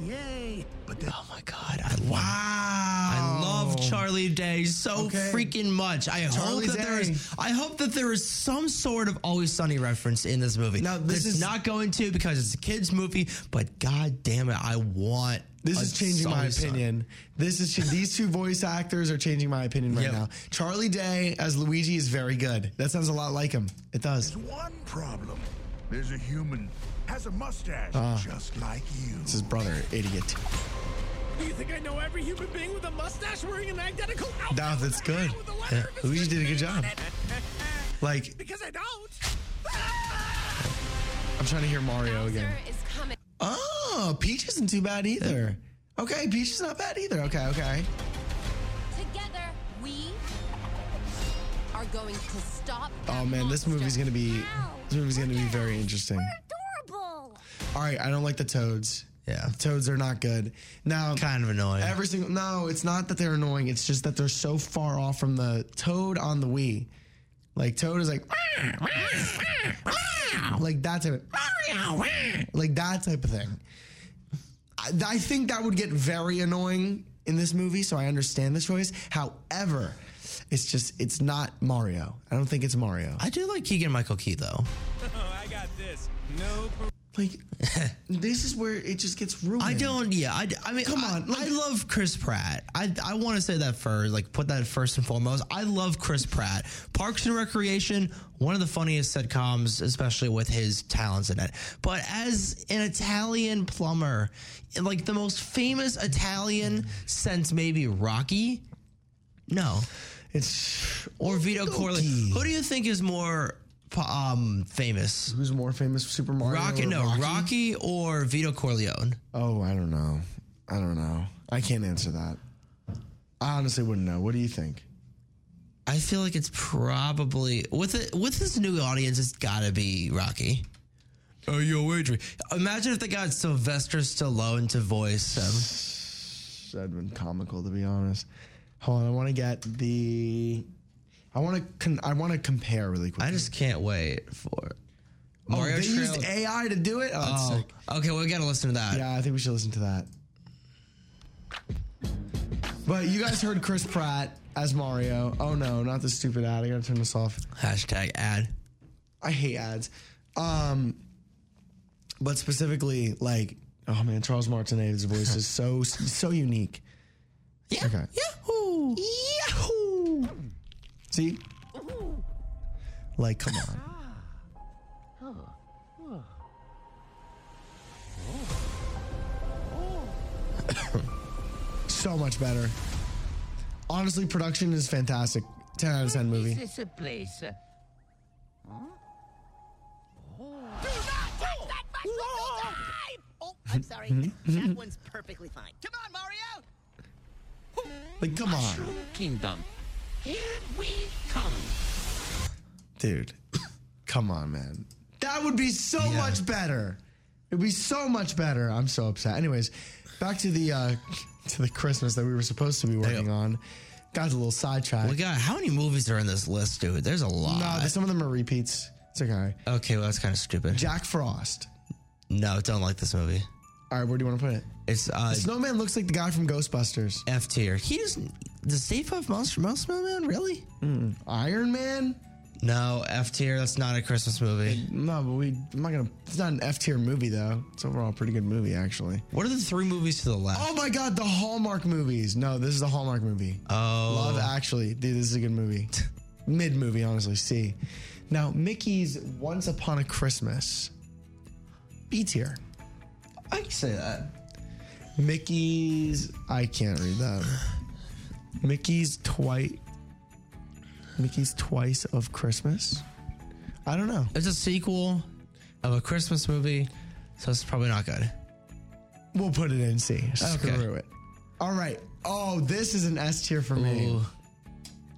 yay. But then Oh my god. I love Wow. I love Charlie Day so Okay. freaking much. I Charlie hope that there Day. is. I hope that there is some sort of Always Sunny reference in this movie. Now, this It's is- not going to because it's a kids movie. But god damn it, I want. This is changing my Always Sunny. opinion. This is these two voice actors are changing my opinion right Yep. now. Charlie Day as Luigi is very good. That sounds a lot like him. It does. there's one problem. There's a human, has a mustache, ah. just like you. It's his brother, idiot. Do You think I know every human being with a mustache wearing an identical outfit? No, that's good. With the letter Yeah, Luigi did a good job. Like Because I don't. I'm trying to hear Mario again. Is coming. Oh, Peach isn't too bad either. Okay, Peach is not bad either. Okay, okay. Together, we are going to stop. Oh that man, this movie's gonna be this movie's gonna be very interesting. Adorable. All right, I don't like the toads. Yeah. The toads are not good. Now, Kind of annoying. every single no, it's not that they're annoying. It's just that they're so far off from the toad on the Wii. Like Toad is like like that type of like that type of thing. I, I think that would get very annoying in this movie, so I understand the choice. However, it's just it's not Mario. I don't think it's Mario. I do like Keegan Michael Key though. I got this. No. Like this is where it just gets ruined. I don't. Yeah, I, I mean, Come I- on, like- I love Chris Pratt. I I want to say that first, like put that first and foremost. I love Chris Pratt. Parks and Recreation, one of the funniest sitcoms, especially with his talents in it. But as an Italian plumber, like the most famous Italian since maybe Rocky. No, It's or Vito Corleone. Who do you think is more um famous? Who's more famous, Super Mario? Rocky? or No, Rocky? Rocky or Vito Corleone? Oh, I don't know. I don't know. I can't answer that. I honestly wouldn't know. What do you think? I feel like it's probably with it with this new audience. It's got to be Rocky. Oh, yo, Adrian! Imagine if they got Sylvester Stallone to voice him. That'd been comical, to be honest. Hold on, I want to get the. I want to. Con- I want to compare really quick. I just can't wait for Oh, Mario they Trail- used AI to do it. Oh, Oh, okay. Well, we got to listen to that. Yeah, I think we should listen to that. But you guys heard Chris Pratt as Mario. Oh no, not the stupid ad. I gotta turn this off. Hashtag ad. I hate ads. Um, but specifically, like, oh man, Charles Martinet's voice is so so unique. Yeah. Okay. Yahoo! Yahoo! See, like, come on. so much better. Honestly, production is fantastic. Ten out of ten movie. this a place? Oh, I'm hmm? sorry. that hmm? Hmm? one's perfectly fine. Come on, Mario. Like, come on, Kingdom. Here we come. dude. Come on, man. That would be so much better. It'd be so much better. I'm so upset. Anyways, back to the uh to the Christmas that we were supposed to be working on. Got a little sidetracked. We got how many movies are in this list, dude? There's a lot. no, some of them are repeats. It's okay. okay, well that's kind of stupid. Jack Frost. No, don't like this movie. All right, where do you want to put it? It's uh, Snowman looks like the guy from Ghostbusters. F tier. He doesn't. Does Stay Puft Monster Mouse Man? really? Hmm. Iron Man? No, F tier. That's not a Christmas movie. No, but we. I'm not gonna. It's not an F tier movie though. It's overall a pretty good movie actually. What are the three movies to the left? Oh my god, the Hallmark movies. No, this is a Hallmark movie. Oh. Love Actually. Dude, this is a good movie. Mid movie, honestly. C. Now, Mickey's Once Upon a Christmas. B tier. I can say that. Mickey's. I can't read that. Mickey's twice. Mickey's Twice of Christmas. I don't know. It's a sequel of a Christmas movie, so it's probably not good. We'll put it in C. Screw Okay. it. All right. Oh, this is an S tier for me. Ooh.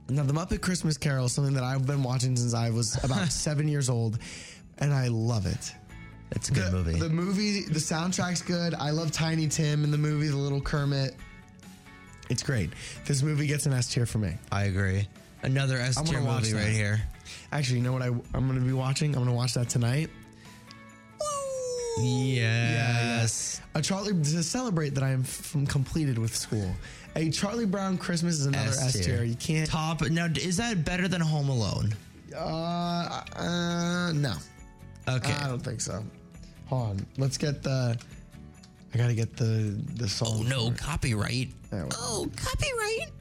Now, The Muppet Christmas Carol is something that I've been watching since I was about seven years old, and I love it. It's a good the, movie. The movie, the soundtrack's good. I love Tiny Tim in the movie, the little Kermit. It's great. This movie gets an S tier for me. I agree. Another S I'm tier gonna watch movie that. right here. Actually, you know what I, I'm going to be watching? I'm going to watch that tonight. Yes. A Charlie to celebrate that I am f- completed with school. A Charlie Brown Christmas is another S, tier. You can't. Top. Now, is that better than Home Alone? Uh, uh, no. Okay. I don't think so. Hold on. Let's get the. I gotta get the the song. oh no, copyright. Yeah, well, Oh, copyright.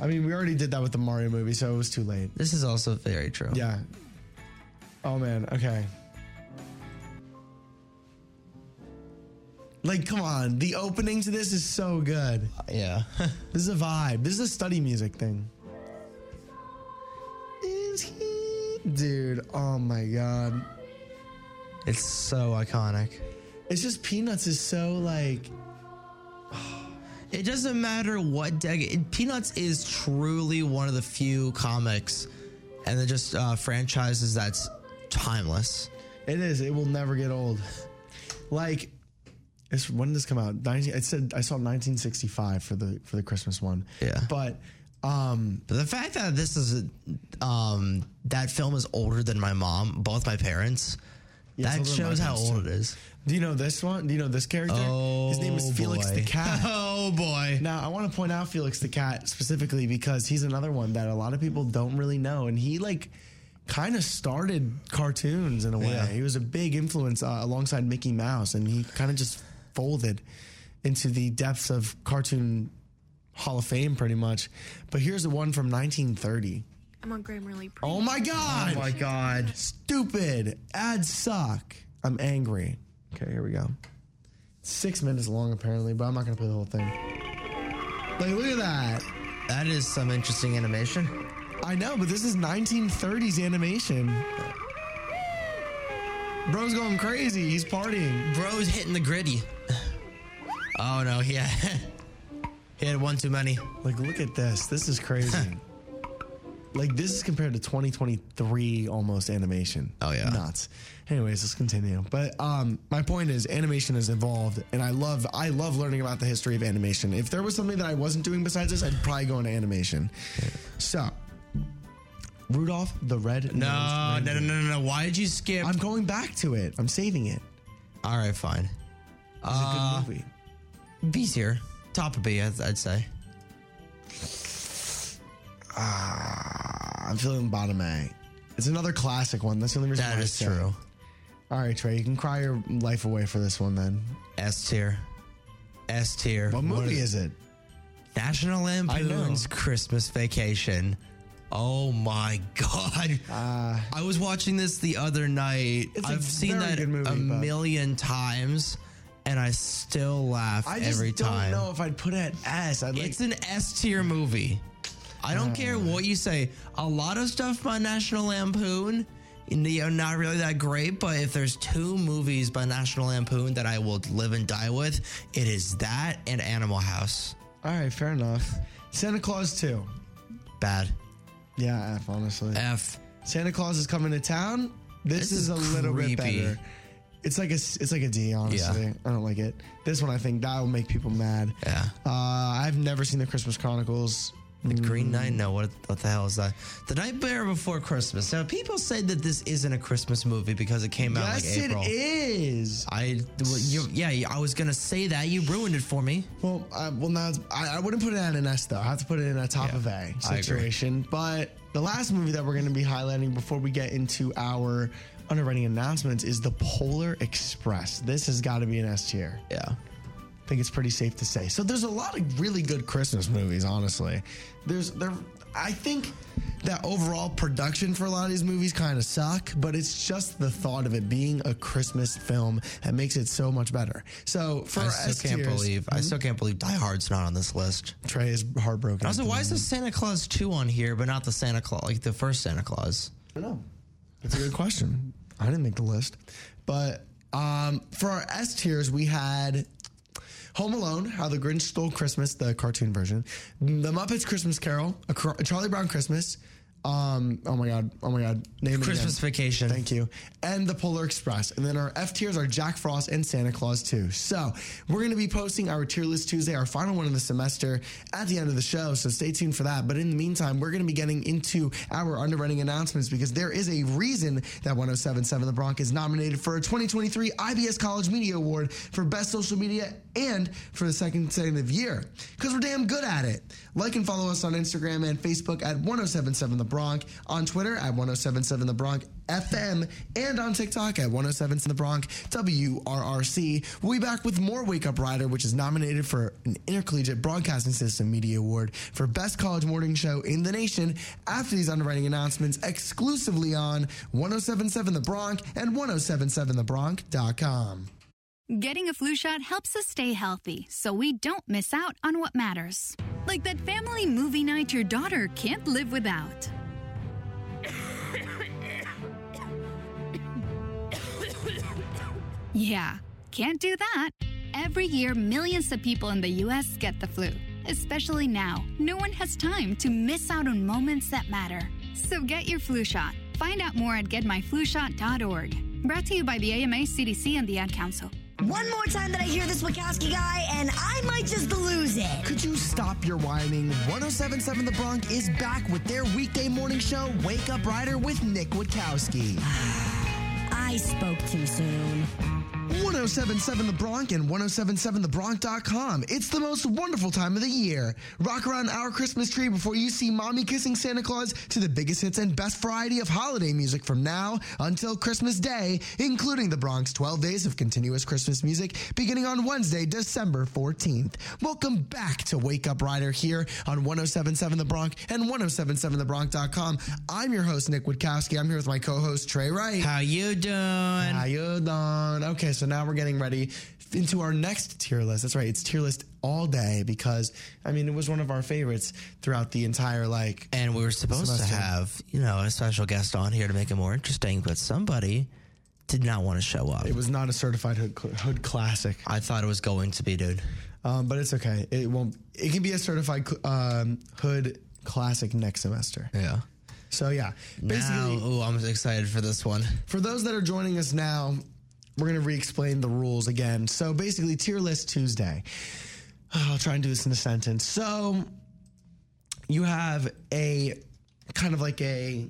I mean, we already did that with the Mario movie, so it was too late. This is also very true. Yeah. Oh man. Okay. Like, come on. The opening to this is so good. Uh, yeah. This is a vibe. This is a study music thing. Is he? Dude, oh my god. it's so iconic. It's just Peanuts is so like. It doesn't matter what decade. Peanuts is truly one of the few comics and then just uh, franchises that's timeless. It is. It will never get old. Like, it's, when did this come out? 19, it said I saw 1965 for the for the Christmas one. Yeah. But um, But the fact that this is a, um that film is older than my mom, both my parents, Yeah, that it's older than shows how old too. it is. Do you know this one? Do you know this character? His name is Oh, Felix the. Cat. Oh boy. Now, I want to point out Felix the Cat specifically because he's another one that a lot of people don't really know. And he, like, kind of started cartoons in a way. Yeah. He was a big influence uh, alongside Mickey Mouse, and he kind of just folded into the depths of cartoon Hall of Fame pretty much. But here's the one from 1930. I'm on Grammarly. Oh my God! Oh my god. Stupid. Ads suck. I'm angry. Okay, here we go. Six minutes long, apparently, but I'm not going to play the whole thing. Like, look at that. That is some interesting animation. I know, but this is 1930s animation. Bro's going crazy. He's partying. Bro's hitting the gritty. Oh no, he had, he had one too many. Like, look at this. This is crazy. like, this is compared to 2023 almost animation. Oh, yeah. nuts. Anyways, let's continue. But um, my point is, animation has evolved, and I love I love learning about the history of animation. If there was something that I wasn't doing besides this, I'd probably go into animation. So, Rudolph the Red. No, no, no, no, no, no. Why did you skip? I'm going back to it. I'm saving it. All right, fine. It's Uh, a good movie. B's here. Top of B, I'd, I'd say. Ah, I'm feeling bottom A. It's another classic one. That's the only reason That why I is say it. true. All right, Trey, you can cry your life away for this one then. S tier. S tier. What movie is it? National Lampoon's Christmas Vacation. Oh my god! I was watching this the other night. Uh, It's a I've seen very that good movie, a but- million times, and I still laugh every time. I just every don't time. know if I'd put it at S. I'd like, It's an S tier movie. I don't care what you say. A lot of stuff by National Lampoon, you know, not really that great. But if there's two movies by National Lampoon that I will live and die with, it is that and Animal House. all right, fair enough. Santa Claus 2. Bad. Yeah, F, honestly. F. Santa Claus is coming to town. This, This is, is a little bit better. It's like a it's like a D, honestly. yeah. I don't like it. This one, I think that will make people mad. Yeah. Uh, I've never seen the Christmas Chronicles. The Green Knight? No, what, what the hell is that? The Nightmare Before Christmas. Now, people say that this isn't a Christmas movie because it came out Yes, like April. it is. I, well, you, yeah, I was gonna say that. You ruined it for me. Well, uh, well, now I, I wouldn't put it at an S though. I have to put it in a top Yeah, of A situation. But the last movie that we're going to be highlighting before we get into our underwriting announcements is The Polar Express. This has got to be an S tier. Yeah. I think it's pretty safe to say. So there's a lot of really good Christmas movies, honestly. There's there I think that overall production for a lot of these movies kind of suck, but it's just the thought of it being a Christmas film that makes it so much better. So for I still can't believe. I still can't believe Die Hard's not on this list. Trey is heartbroken. Also, why is the Santa Claus 2 on here, but not the Santa Claus, like the first Santa Claus? I don't know. That's a good question. I didn't make the list. But um, for our S tiers, we had Home Alone, How the Grinch Stole Christmas, the cartoon version, The Muppets Christmas Carol, A, Charlie Brown Christmas. Um, oh my God. Oh my God. Name it Christmas again. Vacation. Thank you. And the Polar Express. And then our F tiers are Jack Frost and Santa Claus 2. So we're going to be posting our tier list Tuesday, our final one of the semester, at the end of the show. So stay tuned for that. But in the meantime, we're going to be getting into our underwriting announcements because there is a reason that 1077 The Bronc is nominated for a 2023 IBS College Media Award for Best Social Media and for the second consecutive year because we're damn good at it. Like and follow us on Instagram and Facebook at 1077 The Bronc, on Twitter at 1077 The Bronc FM, and on TikTok at 1077 The Bronc WRRC. We'll be back with more Wake Up Rider, which is nominated for an Intercollegiate Broadcasting System Media Award for Best College Morning Show in the nation after these underwriting announcements exclusively on 1077 The Bronc and 1077TheBronc.com. Getting a flu shot helps us stay healthy so we don't miss out on what matters. Like that family movie night your daughter can't live without. Yeah, can't do that. Every year, millions of people in the US get the flu. Especially now, no one has time to miss out on moments that matter. So get your flu shot. Find out more at getmyflushot.org. Brought to you by the AMA, CDC, and the Ad Council. One more time that I hear this Witkowski guy, and I might just lose it. Could you stop your whining? 1077 The Bronc is back with their weekday morning show, Wake Up Rider with Nick Witkowski. I spoke too soon. 1077 The Bronc and 1077thebronc.com. It's the most wonderful time of the year. Rock around our Christmas tree before you see mommy kissing Santa Claus to the biggest hits and best variety of holiday music from now until Christmas Day, including the Bronc 12 days of continuous Christmas music beginning on Wednesday, December 14th. Welcome back to Wake Up Rider here on 1077 The Bronc and 1077thebronc.com. I'm your host, Nick Witkowski. I'm here with my co-host, Trey Wright. How you doing? How you doing? Okay, so now we're getting ready into our next tier list. That's right, it's tier list all day because I mean it was one of our favorites throughout the entire like. And we were supposed semester. to have, you know, a special guest on here to make it more interesting, but somebody did not want to show up. It was not a certified hood, hood classic. I thought it was going to be, dude. Um, but it's okay. It won't. It can be a certified um, hood classic next semester. Yeah. So yeah, Now, basically, ooh, I'm excited for this one. For those that are joining us now, we're going to re explain the rules again. So basically, tier list Tuesday. I'll try and do this in a sentence. So you have a kind of like a,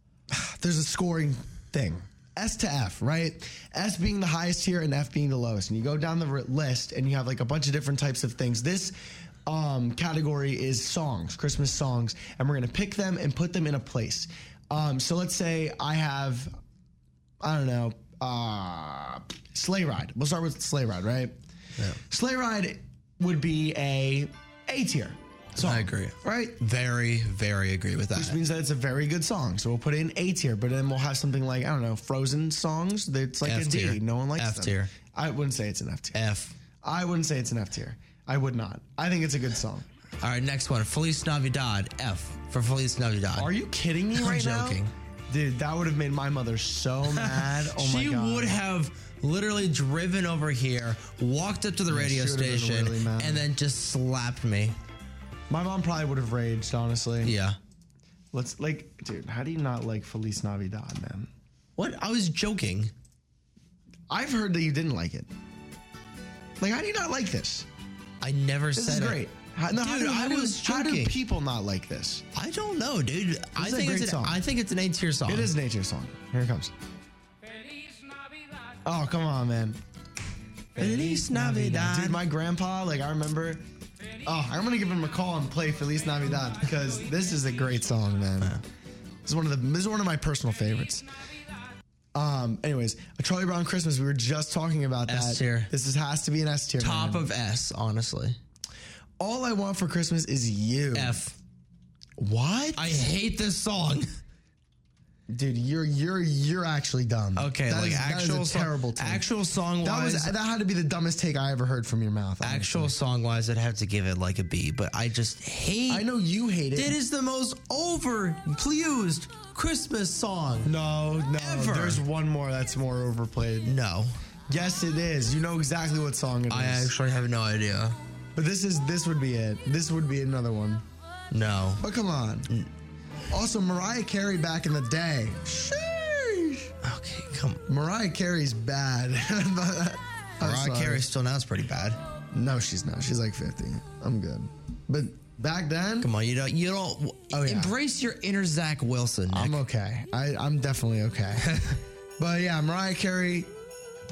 there's a scoring thing. S to F, right? S being the highest tier and F being the lowest. And you go down the list and you have like a bunch of different types of things. This um, category is songs, Christmas songs, and we're gonna pick them and put them in a place. Um, so let's say I have, I don't know, uh, Sleigh Ride. We'll start with Sleigh Ride, right? Yeah. Sleigh Ride would be a A tier. Song, I agree. Right? Very, very agree with Which that. means that it's a very good song. So we'll put it in A tier, but then we'll have something like, I don't know, Frozen songs. That's like F a D. tier. No one likes F tier. I wouldn't say it's an F tier. F. I wouldn't say it's an F tier. I would not. I think it's a good song. All right, next one. Feliz Navidad. F for Feliz Navidad. Are you kidding me I'm right joking. now? Dude, that would have made my mother so mad. Oh my she would have literally driven over here, walked up to the radio she would've been station, really mad. and then just slapped me. My mom probably would have raged, honestly. Yeah. Let's like, dude, how do you not like Feliz Navidad, man? What? I was joking. I've heard that you didn't like it. Like, how do you not like this? I never This said is it. great. How, no, how Dude, do, how I do- was how do people not like this? I don't know, dude. I is a think it's an, song. I think it's an A tier song. It is an A tier song. Here it comes. Oh, come on, man. Feliz Navidad. Dude, my grandpa, like, I remember. Oh, I'm gonna give him a call and play Feliz Navidad because this is a great song, man. This is one of the. This is one of my personal favorites. Um. Anyways, a Charlie Brown Christmas. We were just talking about that. S tier. This is, has to be an S tier. Top man. of S, honestly. All I want for Christmas is you. F. What? I hate this song. Dude, you're you're you're actually dumb. Okay, That like is- that is actual a song- terrible take. actual song That was that had to be the dumbest take I ever heard from your mouth. honestly. Actual song wise, I'd have to give it like a B, but I just hate. I know you hate it. It is the most overused Christmas song. No, no. Ever. There's one more that's more overplayed. No, Yes, it is. You know exactly what song it is. I actually have no idea. But this is this would be it. This would be another one. No. But come on. Also, Mariah Carey back in the day. Sheesh. Okay, come. Mariah Carey's bad. Uh, I'm Mariah sorry. Carey still now is pretty bad. No, she's not. She's like 50. I'm good. But back then, Come on, you don't. You don't. Oh, yeah. Embrace your inner Zach Wilson. Nick. I'm okay. I, I'm definitely okay. but yeah, Mariah Carey.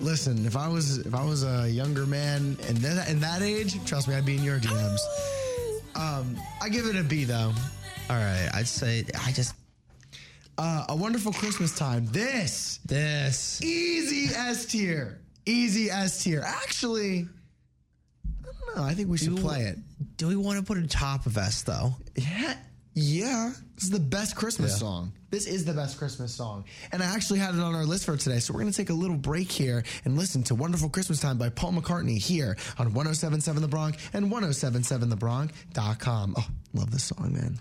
Listen, if I was if I was a younger man and that in that age, trust me, I'd be in your DMs. Um, I give it a B though. All right, I'd say I just Uh, a wonderful Christmas time. This this easy S tier, easy S tier. Actually, I don't know. I think we should Do- play it. Do we want to put a top of S though? Yeah, yeah. This is the best Christmas Yeah. song. This is the best Christmas song. And I actually had it on our list for today. So we're going to take a little break here and listen to Wonderful Christmas Time by Paul McCartney here on 1077 The Bronc and 1077thebronx.com. Oh, love this song, man.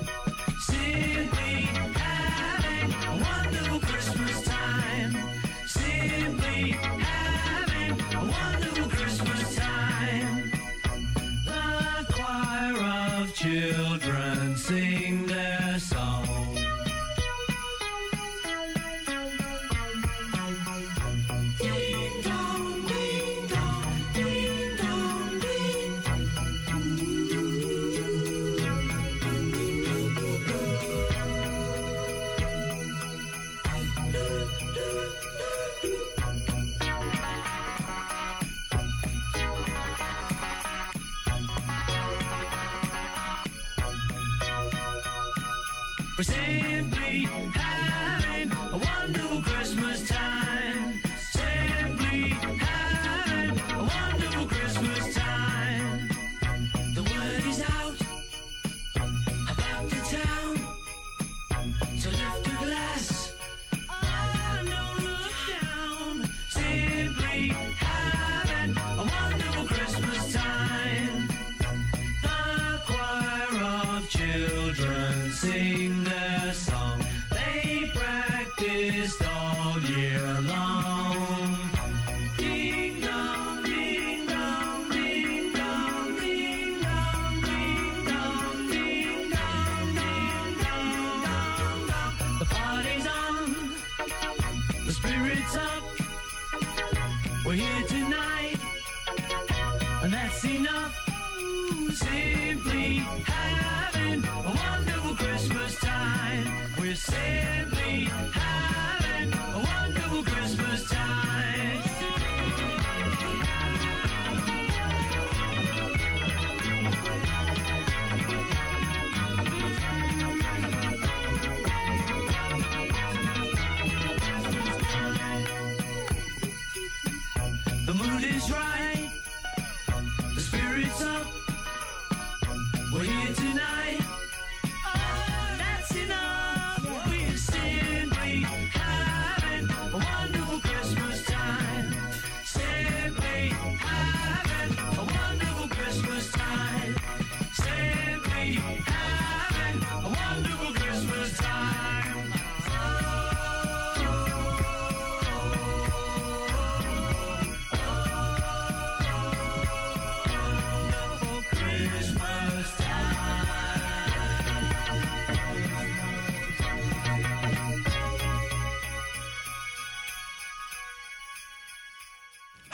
Children sing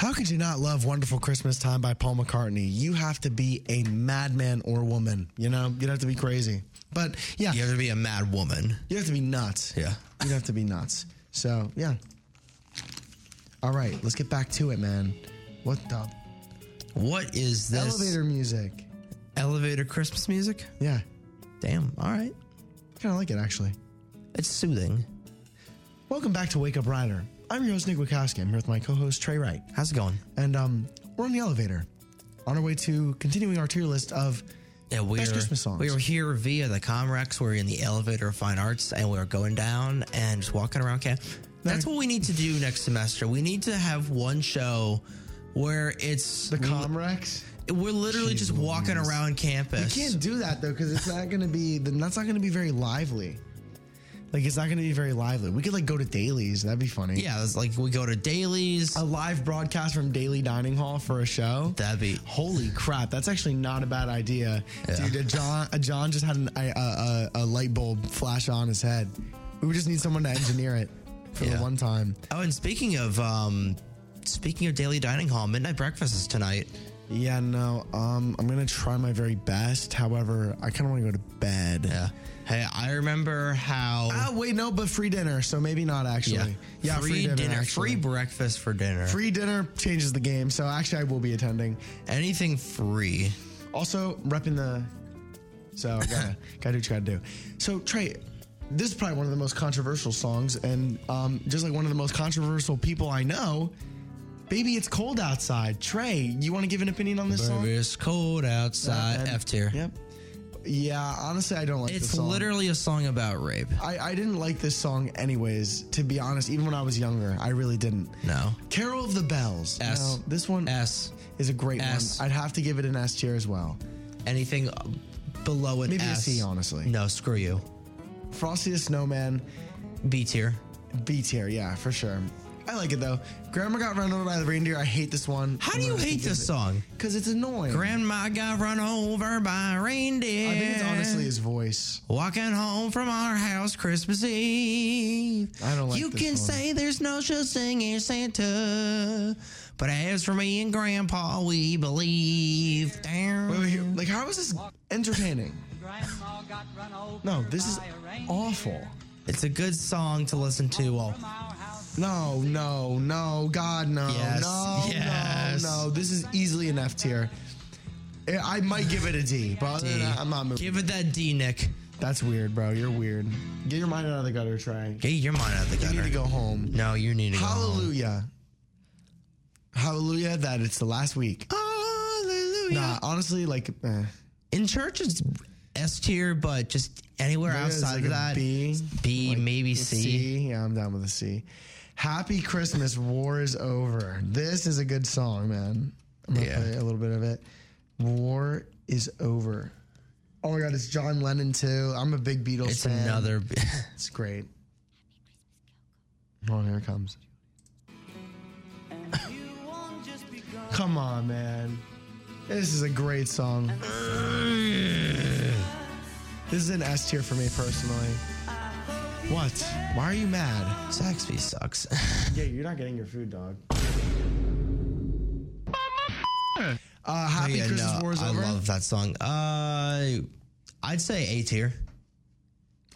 How could you not love Wonderful Christmas Time by Paul McCartney? You have to be a madman or woman. You know, you'd have to be crazy. But yeah, You have to be a mad woman. you have to be nuts. Yeah. You'd have to be nuts. So, yeah. All right, let's get back to it, man. What the? What is this? Elevator music. Elevator Christmas music? Yeah. Damn. All right. Kind of like it, actually. It's soothing. Welcome back to Wake Up Rider. I'm your host, Nick Witkowski. I'm here with my co host, Trey Wright. How's it going? And um, we're on the elevator on our way to continuing our tier list of Yeah, we best were, Christmas songs. we were here via the Comrex. We're in the elevator of fine arts, and we were going down and just walking around. Camp. That's what we need to do next semester. We need to have one show where it's the Comrex. We're literally just walking around campus. You can't do that though because it's not going to be. then That's not going to be very lively. Like it's not going to be very lively. We could like go to Daly's. That'd be funny. Yeah, it's like we go to Daly's. A live broadcast from Daly Dining Hall for a show. That'd be holy crap. That's actually not a bad idea, Yeah. dude. uh, John uh, John just had an, a, a, a light bulb flash on his head. We would just need someone to engineer it for the one time. Oh, and speaking of um, speaking of Daly Dining Hall, midnight breakfast is tonight. Yeah, no. Um, I'm gonna try my very best. However, I kind of want to go to bed. Yeah. Hey, I remember how. Ah, wait, no, but free dinner, so maybe not actually. Yeah, free, dinner, actually. free breakfast for dinner. Free dinner changes the game, so actually I will be attending. Anything free. Also, repping the. So gotta gotta do what you gotta do. So Trey, this is probably one of the most controversial songs, and um, just like one of the most controversial people I know. Baby, it's cold outside. Trey, you want to give an opinion on this song? Baby, it's cold outside. F tier. Yep. Yeah, honestly, I don't like It's this song. literally a song about rape. I, I didn't like this song anyways, to be honest, even when I was younger. I really didn't. No. Carol of the Bells. S. No, this one S. is a great S. one. I'd have to give it an S tier as well. Anything uh, below an Maybe a S. C, honestly. No, screw you. Frosty the Snowman, B tier. B tier, yeah, for sure. I like it though. Grandma got run over by the reindeer. I hate this one. How do you hate this song? Because it's annoying. Grandma got run over by a reindeer. I think it's honestly his voice. Walking home from our house Christmas Eve. I don't like You this can one. say there's no such thing as Santa. But as for me and Grandpa, we believe. Damn. Wait, wait, here. Like, how is this entertaining? No, this is awful. It's a good song to listen to while No, no, no, God, no, Yes, no, yes. no, no. This is easily an F tier. I I might give it a D, but D. that, I'm not moving. Give it that D, Nick. That's weird, bro. You're weird. Get your mind out of the gutter, Trey. Get your mind out of the gutter. You need to go home. No, you need to go home. Hallelujah. Hallelujah that it's the last week. Hallelujah. Nah, honestly, like, eh. In church, it's S tier, but just anywhere is, outside like of that, B, B, maybe C. Yeah, I'm down with a C. Happy Christmas, War is Over. This is a good song, man. I'm gonna Yeah. play a little bit of it. War is Over. Oh my God, it's John Lennon too. I'm a big Beatles It's fan. another. It's great. Oh, here it comes. Come on, man. This is a great song. This is an S tier for me personally. What? Why are you mad? Saxby sucks. Yeah, you're not getting your food, dog. Uh, Happy Yeah, Christmas no, War is I over. love that song. Uh, I'd say A tier.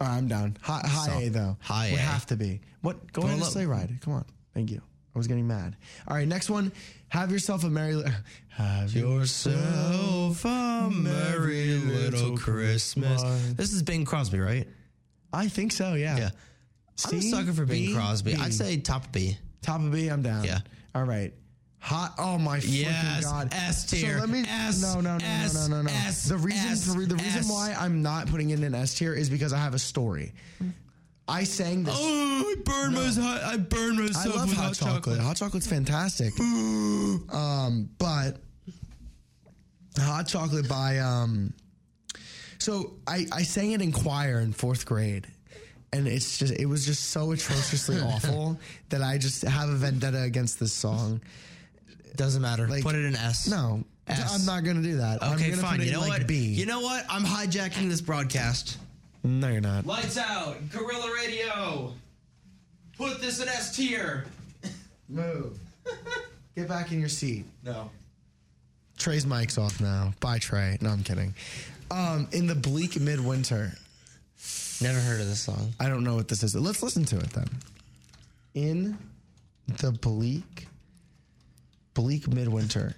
All right, I'm down. High, high So, A though. high Would A. have to be. What? Go Go ahead and low. sleigh ride. Come on. Thank you. I was getting mad. All right, next one. Have yourself a merry. li- Have Yourself a merry little Christmas. Christmas. This is Bing Crosby, right? I think so. Yeah. Yeah. I'm a C, sucker for Bing B, Crosby. B. I'd say top B. Top of B. I'm down. Yeah. All right. Hot. Oh my freaking Yes, god. S tier, So let me. S, no, no, no, S, no, no, no, no. S, the reason, S, the, the reason S. why I'm not putting in S tier is because I have a story. I sang this. Oh, I burned my I burned I love with hot chocolate. Hot chocolate's fantastic. um, but hot chocolate by um. So I I sang it in choir in fourth grade, and it's just it was just so atrociously awful that I just have a vendetta against this song. Doesn't matter. Like- Put it in S. No, S. I'm not gonna do that. I'm Okay, gonna fine. Put it You in know like what? B. You know what? I'm hijacking this broadcast. no, you're not. Lights out. Gorilla Radio. Put this in S tier. Move. Get back in your seat. No. Trey's mic's off now. Bye, Trey. No, I'm kidding. Um, in the bleak midwinter. Never heard of this song. I don't know what this is. Let's listen to it then. In the bleak, bleak midwinter.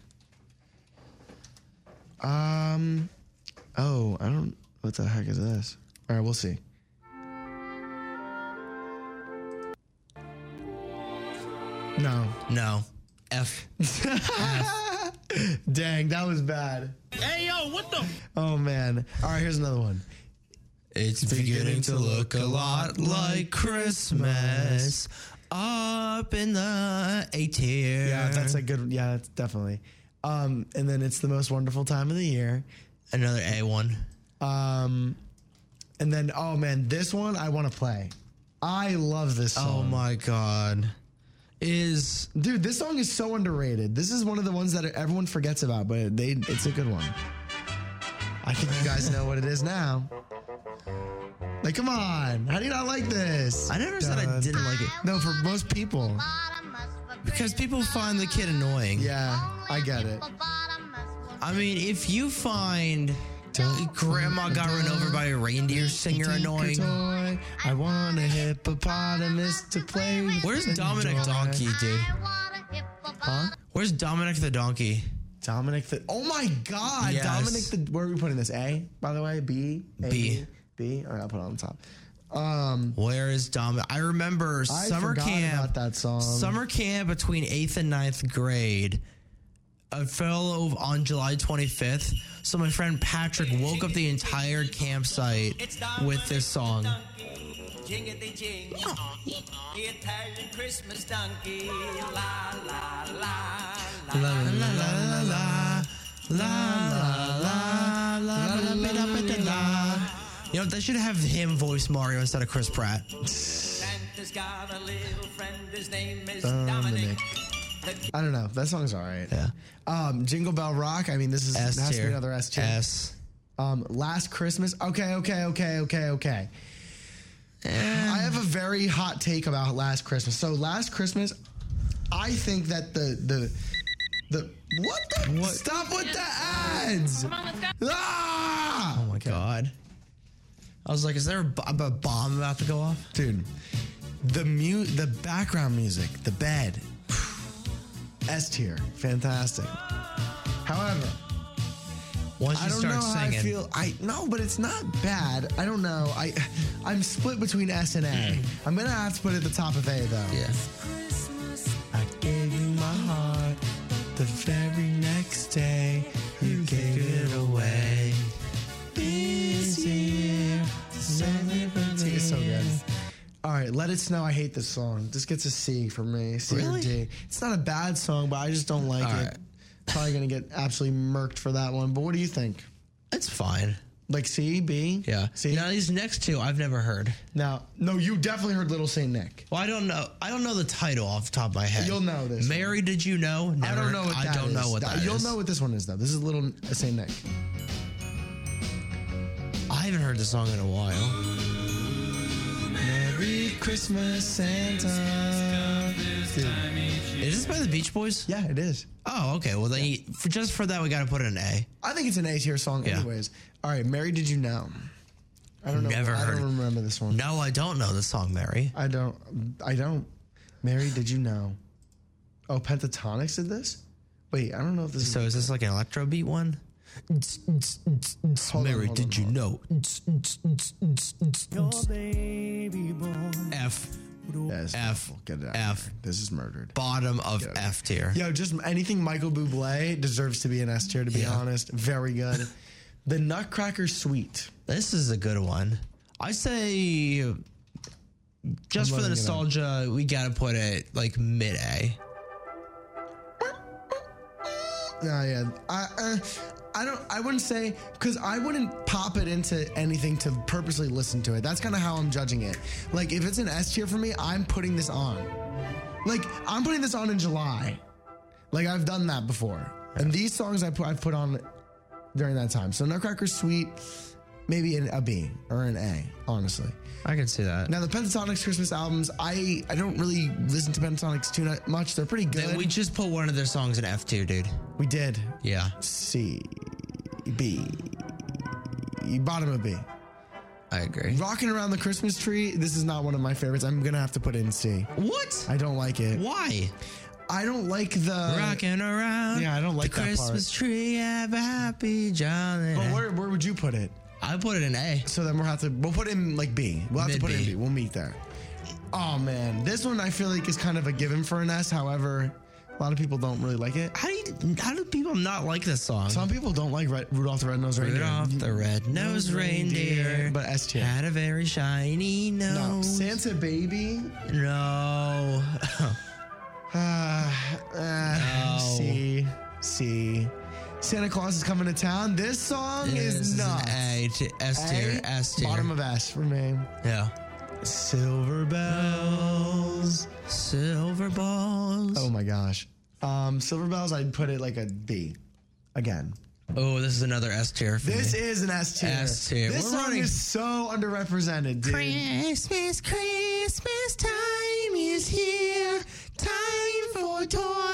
Um. Oh, I don't. What the heck is this? All right, we'll see. No. No. F. Dang, that was bad. Hey, yo, what the? Oh man. All right, here's another one. It's beginning to look a lot like Christmas up in the A tier. Yeah, that's a good. Yeah, that's definitely. Um, and then it's the most wonderful time of the year. another A one. Um, and then oh man, this one I want to play. I love this song. Oh my god. Is dude, this song is so underrated. This is one of the ones that everyone forgets about, but they it's a good one. I think you guys know what it is now. Like, come on, how do you not like this? I never said I didn't like it. No, for most people. because people find the kid annoying. Yeah, I get it. I mean, if you find Grandma got run over by a reindeer singer Take annoying, toy. I want a hippopotamus to play with. where's Dominic enjoy. Donkey, dude? Huh? Where's Dominic the donkey? Dominic the. Oh my God, Yes. Dominic the. Where are we putting this? A, by the way, B, A, B. B. All right, I'll put it on top. Um, Where is Dominic? I remember I summer forgot camp. about that song. Summer camp between eighth and ninth grade. I fell over on July 25th. So my friend Patrick woke up the entire campsite with this song. Jingity jing, the Italian Christmas donkey. La la la La la la la la la la la la la la la la. You know, they should have him voice Mario instead of Chris Pratt. Santa's got a little friend, his name is Dominic. I don't know. That song's all right. Yeah. Um, Jingle Bell Rock. I mean, this is S has to be another S tier. S. Um, Last Christmas. Okay, okay, okay, okay, okay. I have a very hot take about Last Christmas. So Last Christmas, I think that the the the what the what? Stop with the ads! Ah! Oh my god. I was like, is there a, b- a bomb about to go off? Dude, the mu the background music, the bed, S tier, fantastic. However, Once you I don't start know singing, how I feel. I no, but it's not bad. I don't know. I I'm split between S and A. Mm. I'm gonna have to put it at the top of A though. yeah. I gave you my heart. The very next day, right, let it snow. I hate this song. This gets a C for me. C or D. It's not a bad song, but I just don't like All it. right. Probably gonna get absolutely murked for that one. But what do you think? It's fine. Like C, B? Yeah. C. Now these next two I've never heard. Now, no, you definitely heard Little Saint Nick. Well, I don't know. I don't know the title off the top of my head. You'll know this. Mary, did you know? I Never- don't know what I don't know what that You'll is. know what this one is though. This is Little Saint Nick. I haven't heard the song in a while. Merry Christmas, Santa. Is this by the Beach Boys? Yeah, it is. Oh, okay. Well, then you, for, just for that, we got to put an A. I think it's an A tier song, Yeah. anyways. All right, Mary, did you know? I don't know. Never I heard don't remember this one. No, I don't know the song, Mary. I don't. I don't. Mary, did you know? Oh, Pentatonix did this. Wait, I don't know if this is. So is. is this like an electro beat one? Hold on, Mary, did you know? Baby F. Yes, F. Get it out. F. This is murdered. Bottom of F tier. Yo, just anything Michael Bublé deserves to be an S tier. To be Yeah. honest, very good. the Nutcracker Suite. This is a good one. I say, just I'm for the loading it up. nostalgia, we gotta put it like mid A. Yeah, yeah. I, uh, I don't. I wouldn't say because I wouldn't pop it into anything to purposely listen to it. That's kind of how I'm judging it. Like if it's an S tier for me, I'm putting this on. Like I'm putting this on in July. Like I've done that before, and these songs I put I've put on during that time. So Nutcracker Suite, maybe an, a B or an A. Honestly. I can see that. Now the Pentatonix Christmas albums, I I don't really listen to Pentatonix too much. They're pretty good. Then we just put one of their songs in F tier, dude. We did. Yeah. C, B, bottom of B. I agree. Rocking around the Christmas tree. This is not one of my favorites. I'm gonna have to put it in C. What? I don't like it. Why? I don't like the Rocking around. Yeah, I don't like the Christmas tree. Have a happy jolly. But where where would you put it? I put it in A. So then we'll have to we'll put it in like B. We'll have to put it in. B. We'll meet there. Oh man, this one I feel like is kind of a given for an S. However, a lot of people don't really like it. How do you, how do people not like this song? Some people don't like Red, Rudolph the Red-Nosed Reindeer. Rudolph the red-nosed reindeer, but S tier. had a very shiny No, nose. Santa Baby. No. Uh, uh, No. C, C. Santa Claus is coming to town. This song is is nuts. A, t- S tier, A, S tier. Bottom of S for me. Yeah. Silver bells. Silver balls. Oh my gosh. Um, Silver bells. I'd put it like a B. Again. Oh, this is another S tier for This me. is an S tier. S tier. This We're song running- is so underrepresented, dude. Christmas, Christmas time is here. Time for toys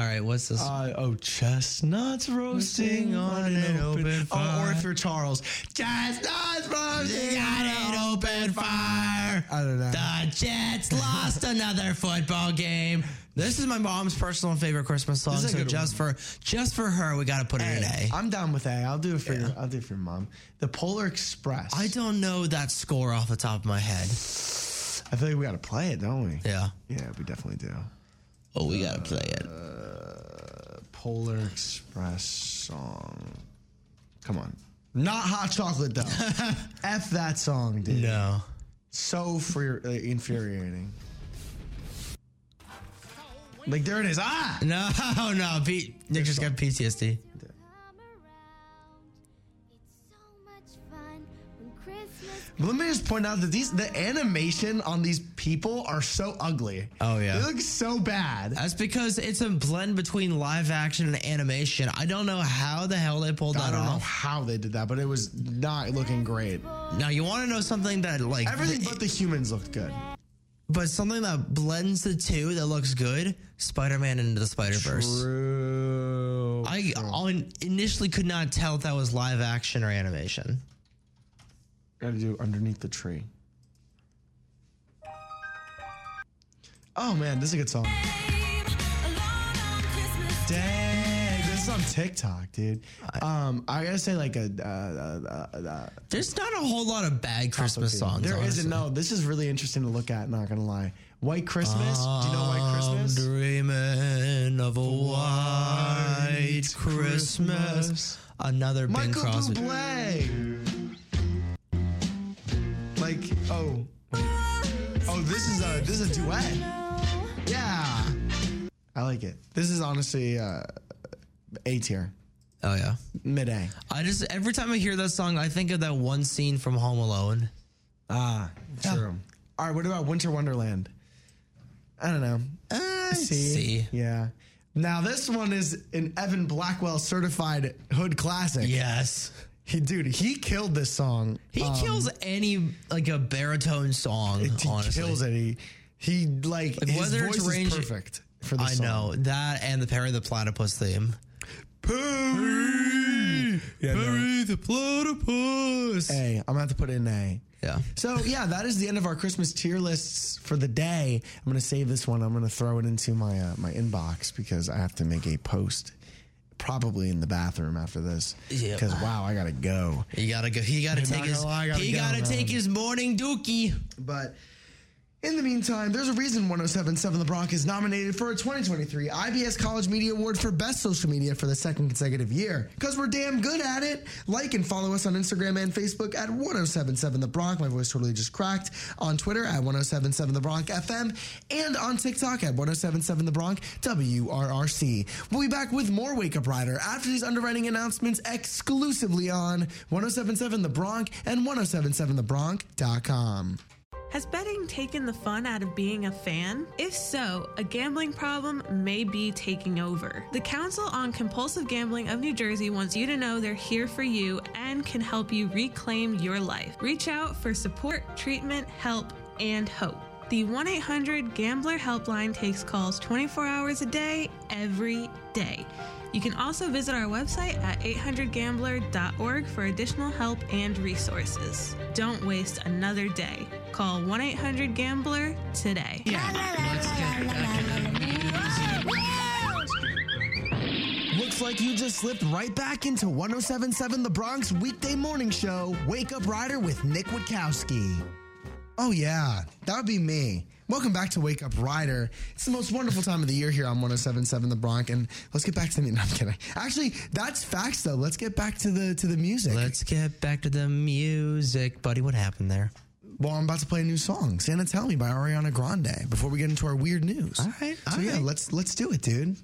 All right, what's this? Uh, oh, chestnuts roasting on an open fire. Oh, or if you're Charles, chestnuts roasting on an open fire. I don't know. the Jets lost another football game. This is my mom's personal favorite Christmas song. This is a So just for just for her, we got to put it in A. I'm down with A. I'll do it for your. I'll do it for your mom. The Polar Express. I don't know that score off the top of my head. I feel like we got to play it, don't we? Yeah. Yeah, we definitely do. Oh, we got to play it. Polar Express song. Come on. Not hot chocolate though. F that song, dude. No. So uh, infuriating. Like there it is. Ah. No, no. Pete, Nick just got PTSD. Let me just point out that these the animation on these people are so ugly. Oh yeah. They look so bad. That's because it's a blend between live action and animation. I don't know how the hell they pulled I that don't know off. how they did that, but it was not looking great. Now you want to know something that like Everything but the humans looked good. but something that blends the two that looks good. Spider-Man into the Spider-Verse. True. I I initially could not tell if that was live action or animation. Gotta do underneath the tree. Oh man, this is a good song. Dang, this is on TikTok, dude. Um, I gotta say, like a uh, uh, uh, uh, There's not a whole lot of bad Christmas songs. There honestly. not No, this is really interesting to look at. Not gonna lie. White Christmas. Do you know White Christmas? I'm dreaming of a white Christmas. Another Bing Michael Crosby. Bublé. Oh, oh, this is a this is a duet. Yeah, I like it. This is honestly uh, A tier, Oh yeah. mid A. I just every time I hear that song, I think of that one scene from Home Alone. Ah, true. All right, what about Winter Wonderland? I don't know. Uh, C. C. Yeah. Now this one is an Evan Blackwell certified hood classic. Yes. He, dude, he killed this song. He Um, kills any like a baritone song. It, he honestly, kills it. He, he like, Like, his voice it's is range- perfect for the I song. know that and the Perry the Platypus theme. Perry, yeah, no. the Platypus. Hey, I'm gonna have to put in A. Yeah. So yeah, that is the end of our Christmas tier lists for the day. I'm gonna save this one. I'm gonna throw it into my uh, my inbox because I have to make a post probably in the bathroom after this. Yeah. Because wow, I gotta go. He gotta go. He gotta take his. lie, gotta he go, gotta man. take his morning dookie. But in the meantime, there's a reason 1077 The Bronc is nominated for a 2023 IBS College Media Award for Best Social Media for the second consecutive year. Because we're damn good at it. Like and follow us on Instagram and Facebook at 1077 The Bronc. My voice totally just cracked. On Twitter at 1077 The Bronc FM. And on TikTok at 1077 The Bronc WRRC. We'll be back with more Wake Up Rider after these underwriting announcements exclusively on 1077 The Bronc and 1077TheBronc.com. Has betting taken the fun out of being a fan? If so, a gambling problem may be taking over. The Council on Compulsive Gambling of New Jersey wants you to know they're here for you and can help you reclaim your life. Reach out for support, treatment, help, and hope. The 1 800 Gambler Helpline takes calls 24 hours a day, every day. You can also visit our website at 800gambler.org for additional help and resources. Don't waste another day. Call 1 800 Gambler today. Looks like you just slipped right back into 1077 The Bronc weekday morning show, Wake Up Rider with Nick Witkowski. Oh, yeah, that would be me. Welcome back to Wake Up Rider. It's the most wonderful time of the year here on 1077 The Bronc. And let's get back to the. No, I'm kidding. Actually, that's facts, though. Let's get back to the to the music. Let's get back to the music, buddy. What happened there? Well, I'm about to play a new song, Santa Tell Me by Ariana Grande, before we get into our weird news. All right. So, all yeah, right. let's let's do it, dude.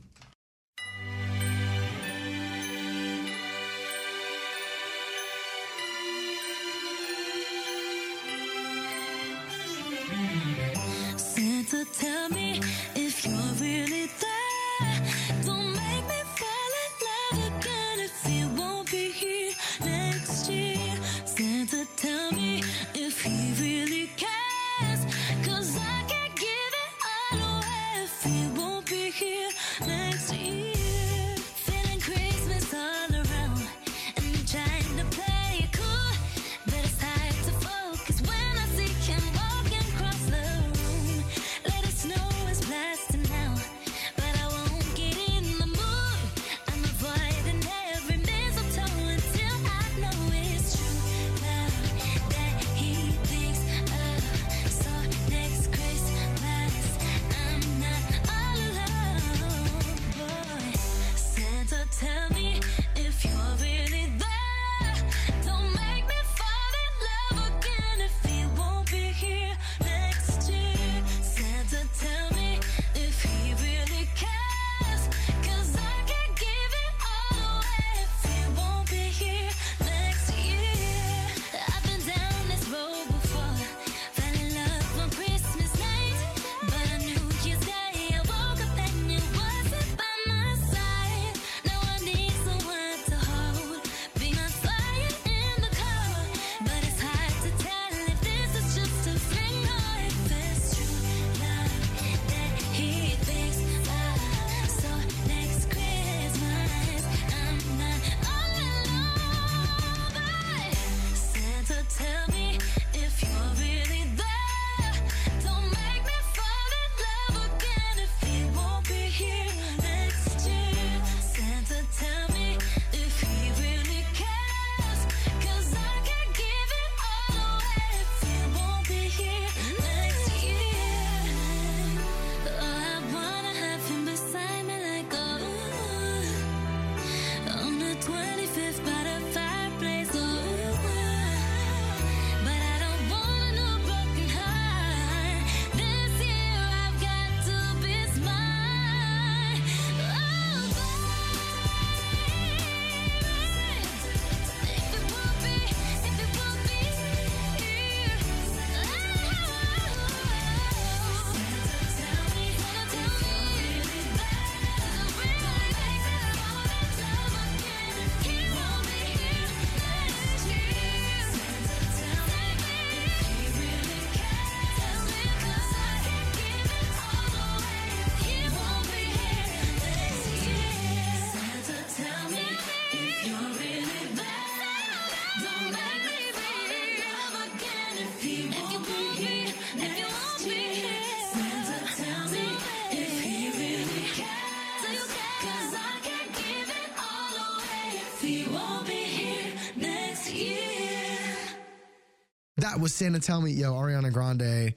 Was Santa Tell Me, yo, Ariana Grande.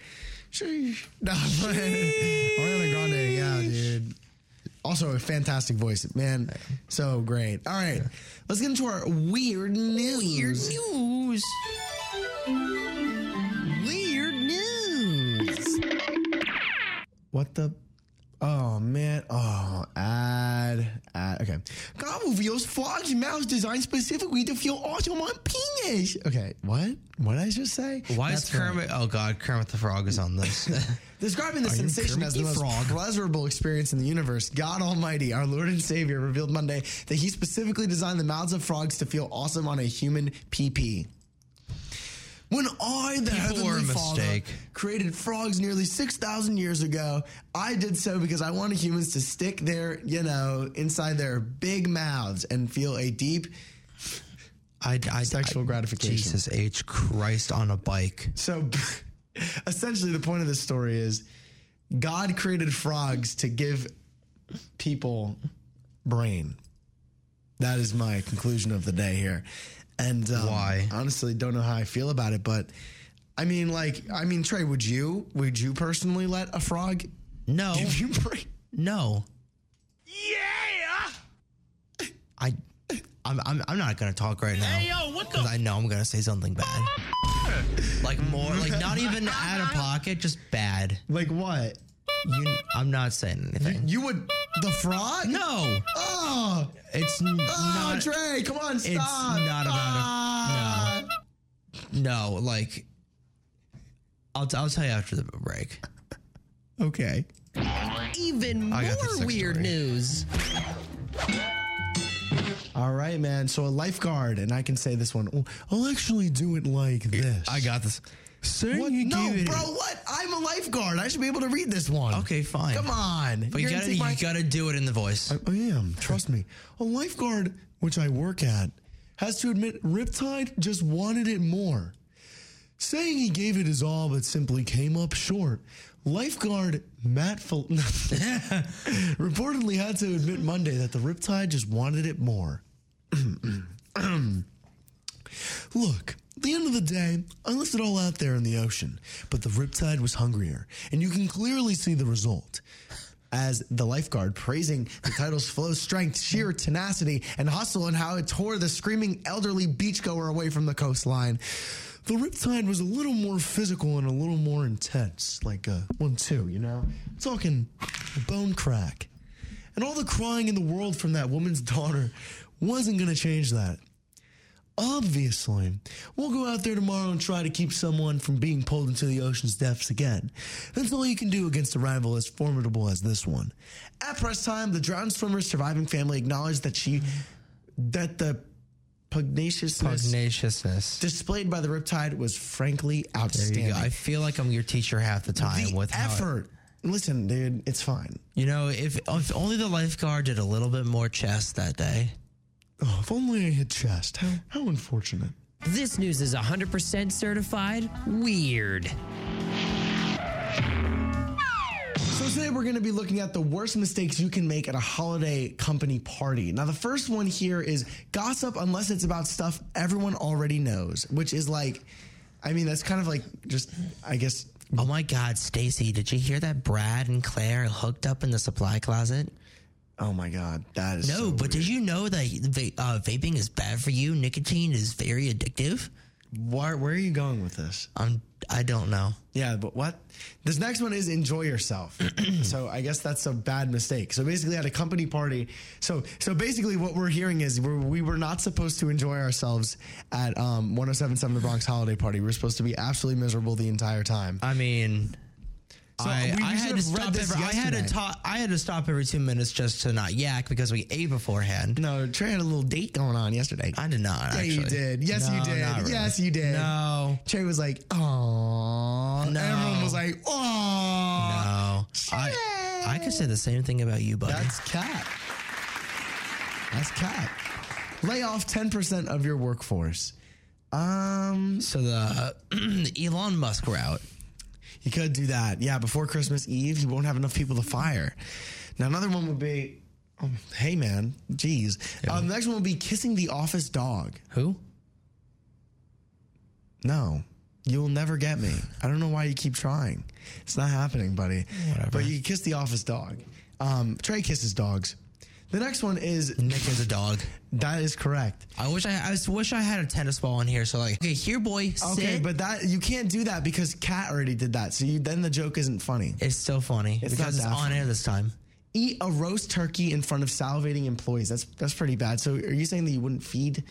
Sheesh. No, Ariana Grande, yeah, dude. Also a fantastic voice, man. So great. All right, let's get into our weird news. Weird news. Weird news. What the? Oh man. Oh, ad. Ad. Okay. Reveals Frog's mouth designed specifically to feel awesome on penis. Okay. What? What did I just say? Why That's is Kermit? Oh God, Kermit the Frog is on this. Describing the Are sensation as the the most Frog? pleasurable experience in the universe, God Almighty, our Lord and Savior, revealed Monday that He specifically designed the mouths of frogs to feel awesome on a human PP. When I, the People Heavenly Father, mistake. created frogs nearly 6,000 years ago, I did so because I wanted humans to stick their, you know, inside their big mouths and feel a deep I, I, sexual gratification. Jesus H Christ on a bike. So essentially, the point of this story is God created frogs to give people brain. That is my conclusion of the day here. And um, Why? Honestly, don't know how I feel about it, but I mean, like, I mean, Trey, would you would you personally let a frog No, give you brain? no. Yeah! I, I'm, I'm, I'm not gonna talk right now. Hey, yo, what the- Because I know I'm gonna say something bad. like more, like not even out of pocket, just bad. Like what? You, I'm not saying anything. You would the frog? No, Oh, it's n- oh, not. Trey, come on, stop! It's not about a no. No, like I'll, I'll tell you after the break. Okay. Even I got the more sex weird story. news. All right, man. So a lifeguard, and I can say this one. Oh, I'll actually do it like this. I got this. Saying What? you No, bro. What? I'm a lifeguard. I should be able to read this one. Okay, fine. Come on. But you You're gotta, you my- gotta do it in the voice. I, I am. Trust me. A lifeguard, which I work at, has to admit Riptide just wanted it more. Saying he gave it his all but simply came up short. Lifeguard Matt Fel- reportedly had to admit Monday that the Riptide just wanted it more. Look, at the end of the day, I left it all out there in the ocean, but the Riptide was hungrier, and you can clearly see the result. As the lifeguard praising the title's flow, strength, sheer tenacity, and hustle, and how it tore the screaming elderly beachgoer away from the coastline. The Riptide was a little more physical and a little more intense, like a one two, you know? Talking bone crack. And all the crying in the world from that woman's daughter wasn't to change that. Obviously, we'll go out there tomorrow and try to keep someone from being pulled into the ocean's depths again. That's all you can do against a rival as formidable as this one. At press time, the drowned swimmer's surviving family acknowledged that she, that the pugnaciousness Pugnaciousness. displayed by the Riptide was frankly There outstanding. you go. I feel like I'm your teacher half the time the with how it- effort. Listen, dude, it's fine. you know, if if only the lifeguard did a little bit more chest that day. Oh, if only I had chest. How, how unfortunate. This news is 100% certified weird. So today we're going to be looking at the worst mistakes you can make at a holiday company party. Now the first one here is gossip unless it's about stuff everyone already knows, which is like I mean that's kind of like just I guess Oh my God, Stacy, did you hear that Brad and Claire hooked up in the supply closet? Oh my god, that is No, so but did you know that uh, vaping is bad for you? Nicotine is very addictive. where, where are you going with this? Um, I don't know. Yeah, but what? This next one is enjoy yourself. so I guess that's a bad mistake. So basically, at a company party, so so basically, what we're hearing is we're, we were not supposed to enjoy ourselves at um, 107.7 The Bronc holiday party. We were supposed to be absolutely miserable the entire time. I mean, So I, we- I had to stop. Every, I had to. I had to stop every two minutes just to not yak because we ate beforehand. No, Trey had a little date going on yesterday. I did not. Yeah, actually. you did. Yes, No, you did. really. Yes, you did. No, Trey was like, "Oh," No. everyone was like, "Oh." no. I I could say the same thing about you, buddy. That's cat. That's cat. Lay off 10% of your workforce. Um, so the, the Elon Musk route. You could do that. Yeah, before Christmas Eve, you won't have enough people to fire. Now, another one would be, oh, hey man, geez. Um, the next one would be kissing the office dog. Who? No. You'll never get me. I don't know why you keep trying. It's not happening, buddy. Whatever. But you kiss the office dog. Um, Trey kisses dogs. The next one is Nick is a dog. That is correct. I wish I, I wish I had a tennis ball in here. So like, okay, here, boy, sit. Okay, but that you can't do that because Kat already did that. So you, then the joke isn't funny. it's still funny It's because it's on funny. air this time. Eat a roast turkey in front of salivating employees. That's that's pretty bad. So are you saying that you wouldn't feed?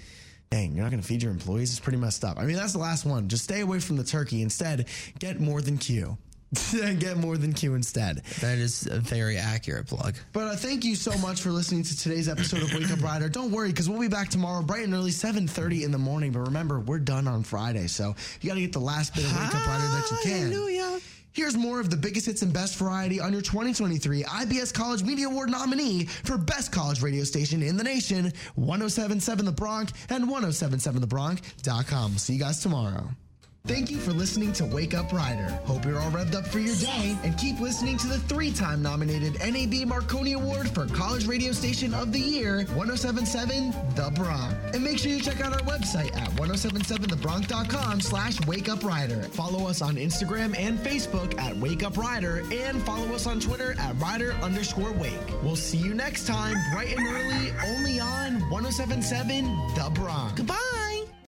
Dang, you're not going to feed your employees. It's pretty messed up. I mean, that's the last one. Just stay away from the turkey. Instead, get more than Q. get more than Q instead. That is a very accurate plug. But uh, thank you so much for listening to today's episode of Wake Up Rider. Don't worry, because we'll be back tomorrow bright and early, 7.30 in the morning. But remember, we're done on Friday, so you got to get the last bit of Wake Up Rider that you can. Hallelujah. Here's more of the biggest hits and best variety on your 2023 IBS College Media Award nominee for Best College Radio Station in the nation, 1077 The Bronc and 1077thebronc.com. See you guys tomorrow. Thank you for listening to Wake Up Rider. Hope you're all revved up for your day and keep listening to the three time nominated NAB Marconi Award for College Radio Station of the Year, 1077 The Bronc. And make sure you check out our website at 1077thebronc.com slash Wake Up Rider. Follow us on Instagram and Facebook at Wake Up Rider and follow us on Twitter at Rider underscore Wake. We'll see you next time, bright and early, only on 1077 The Bronc. Goodbye.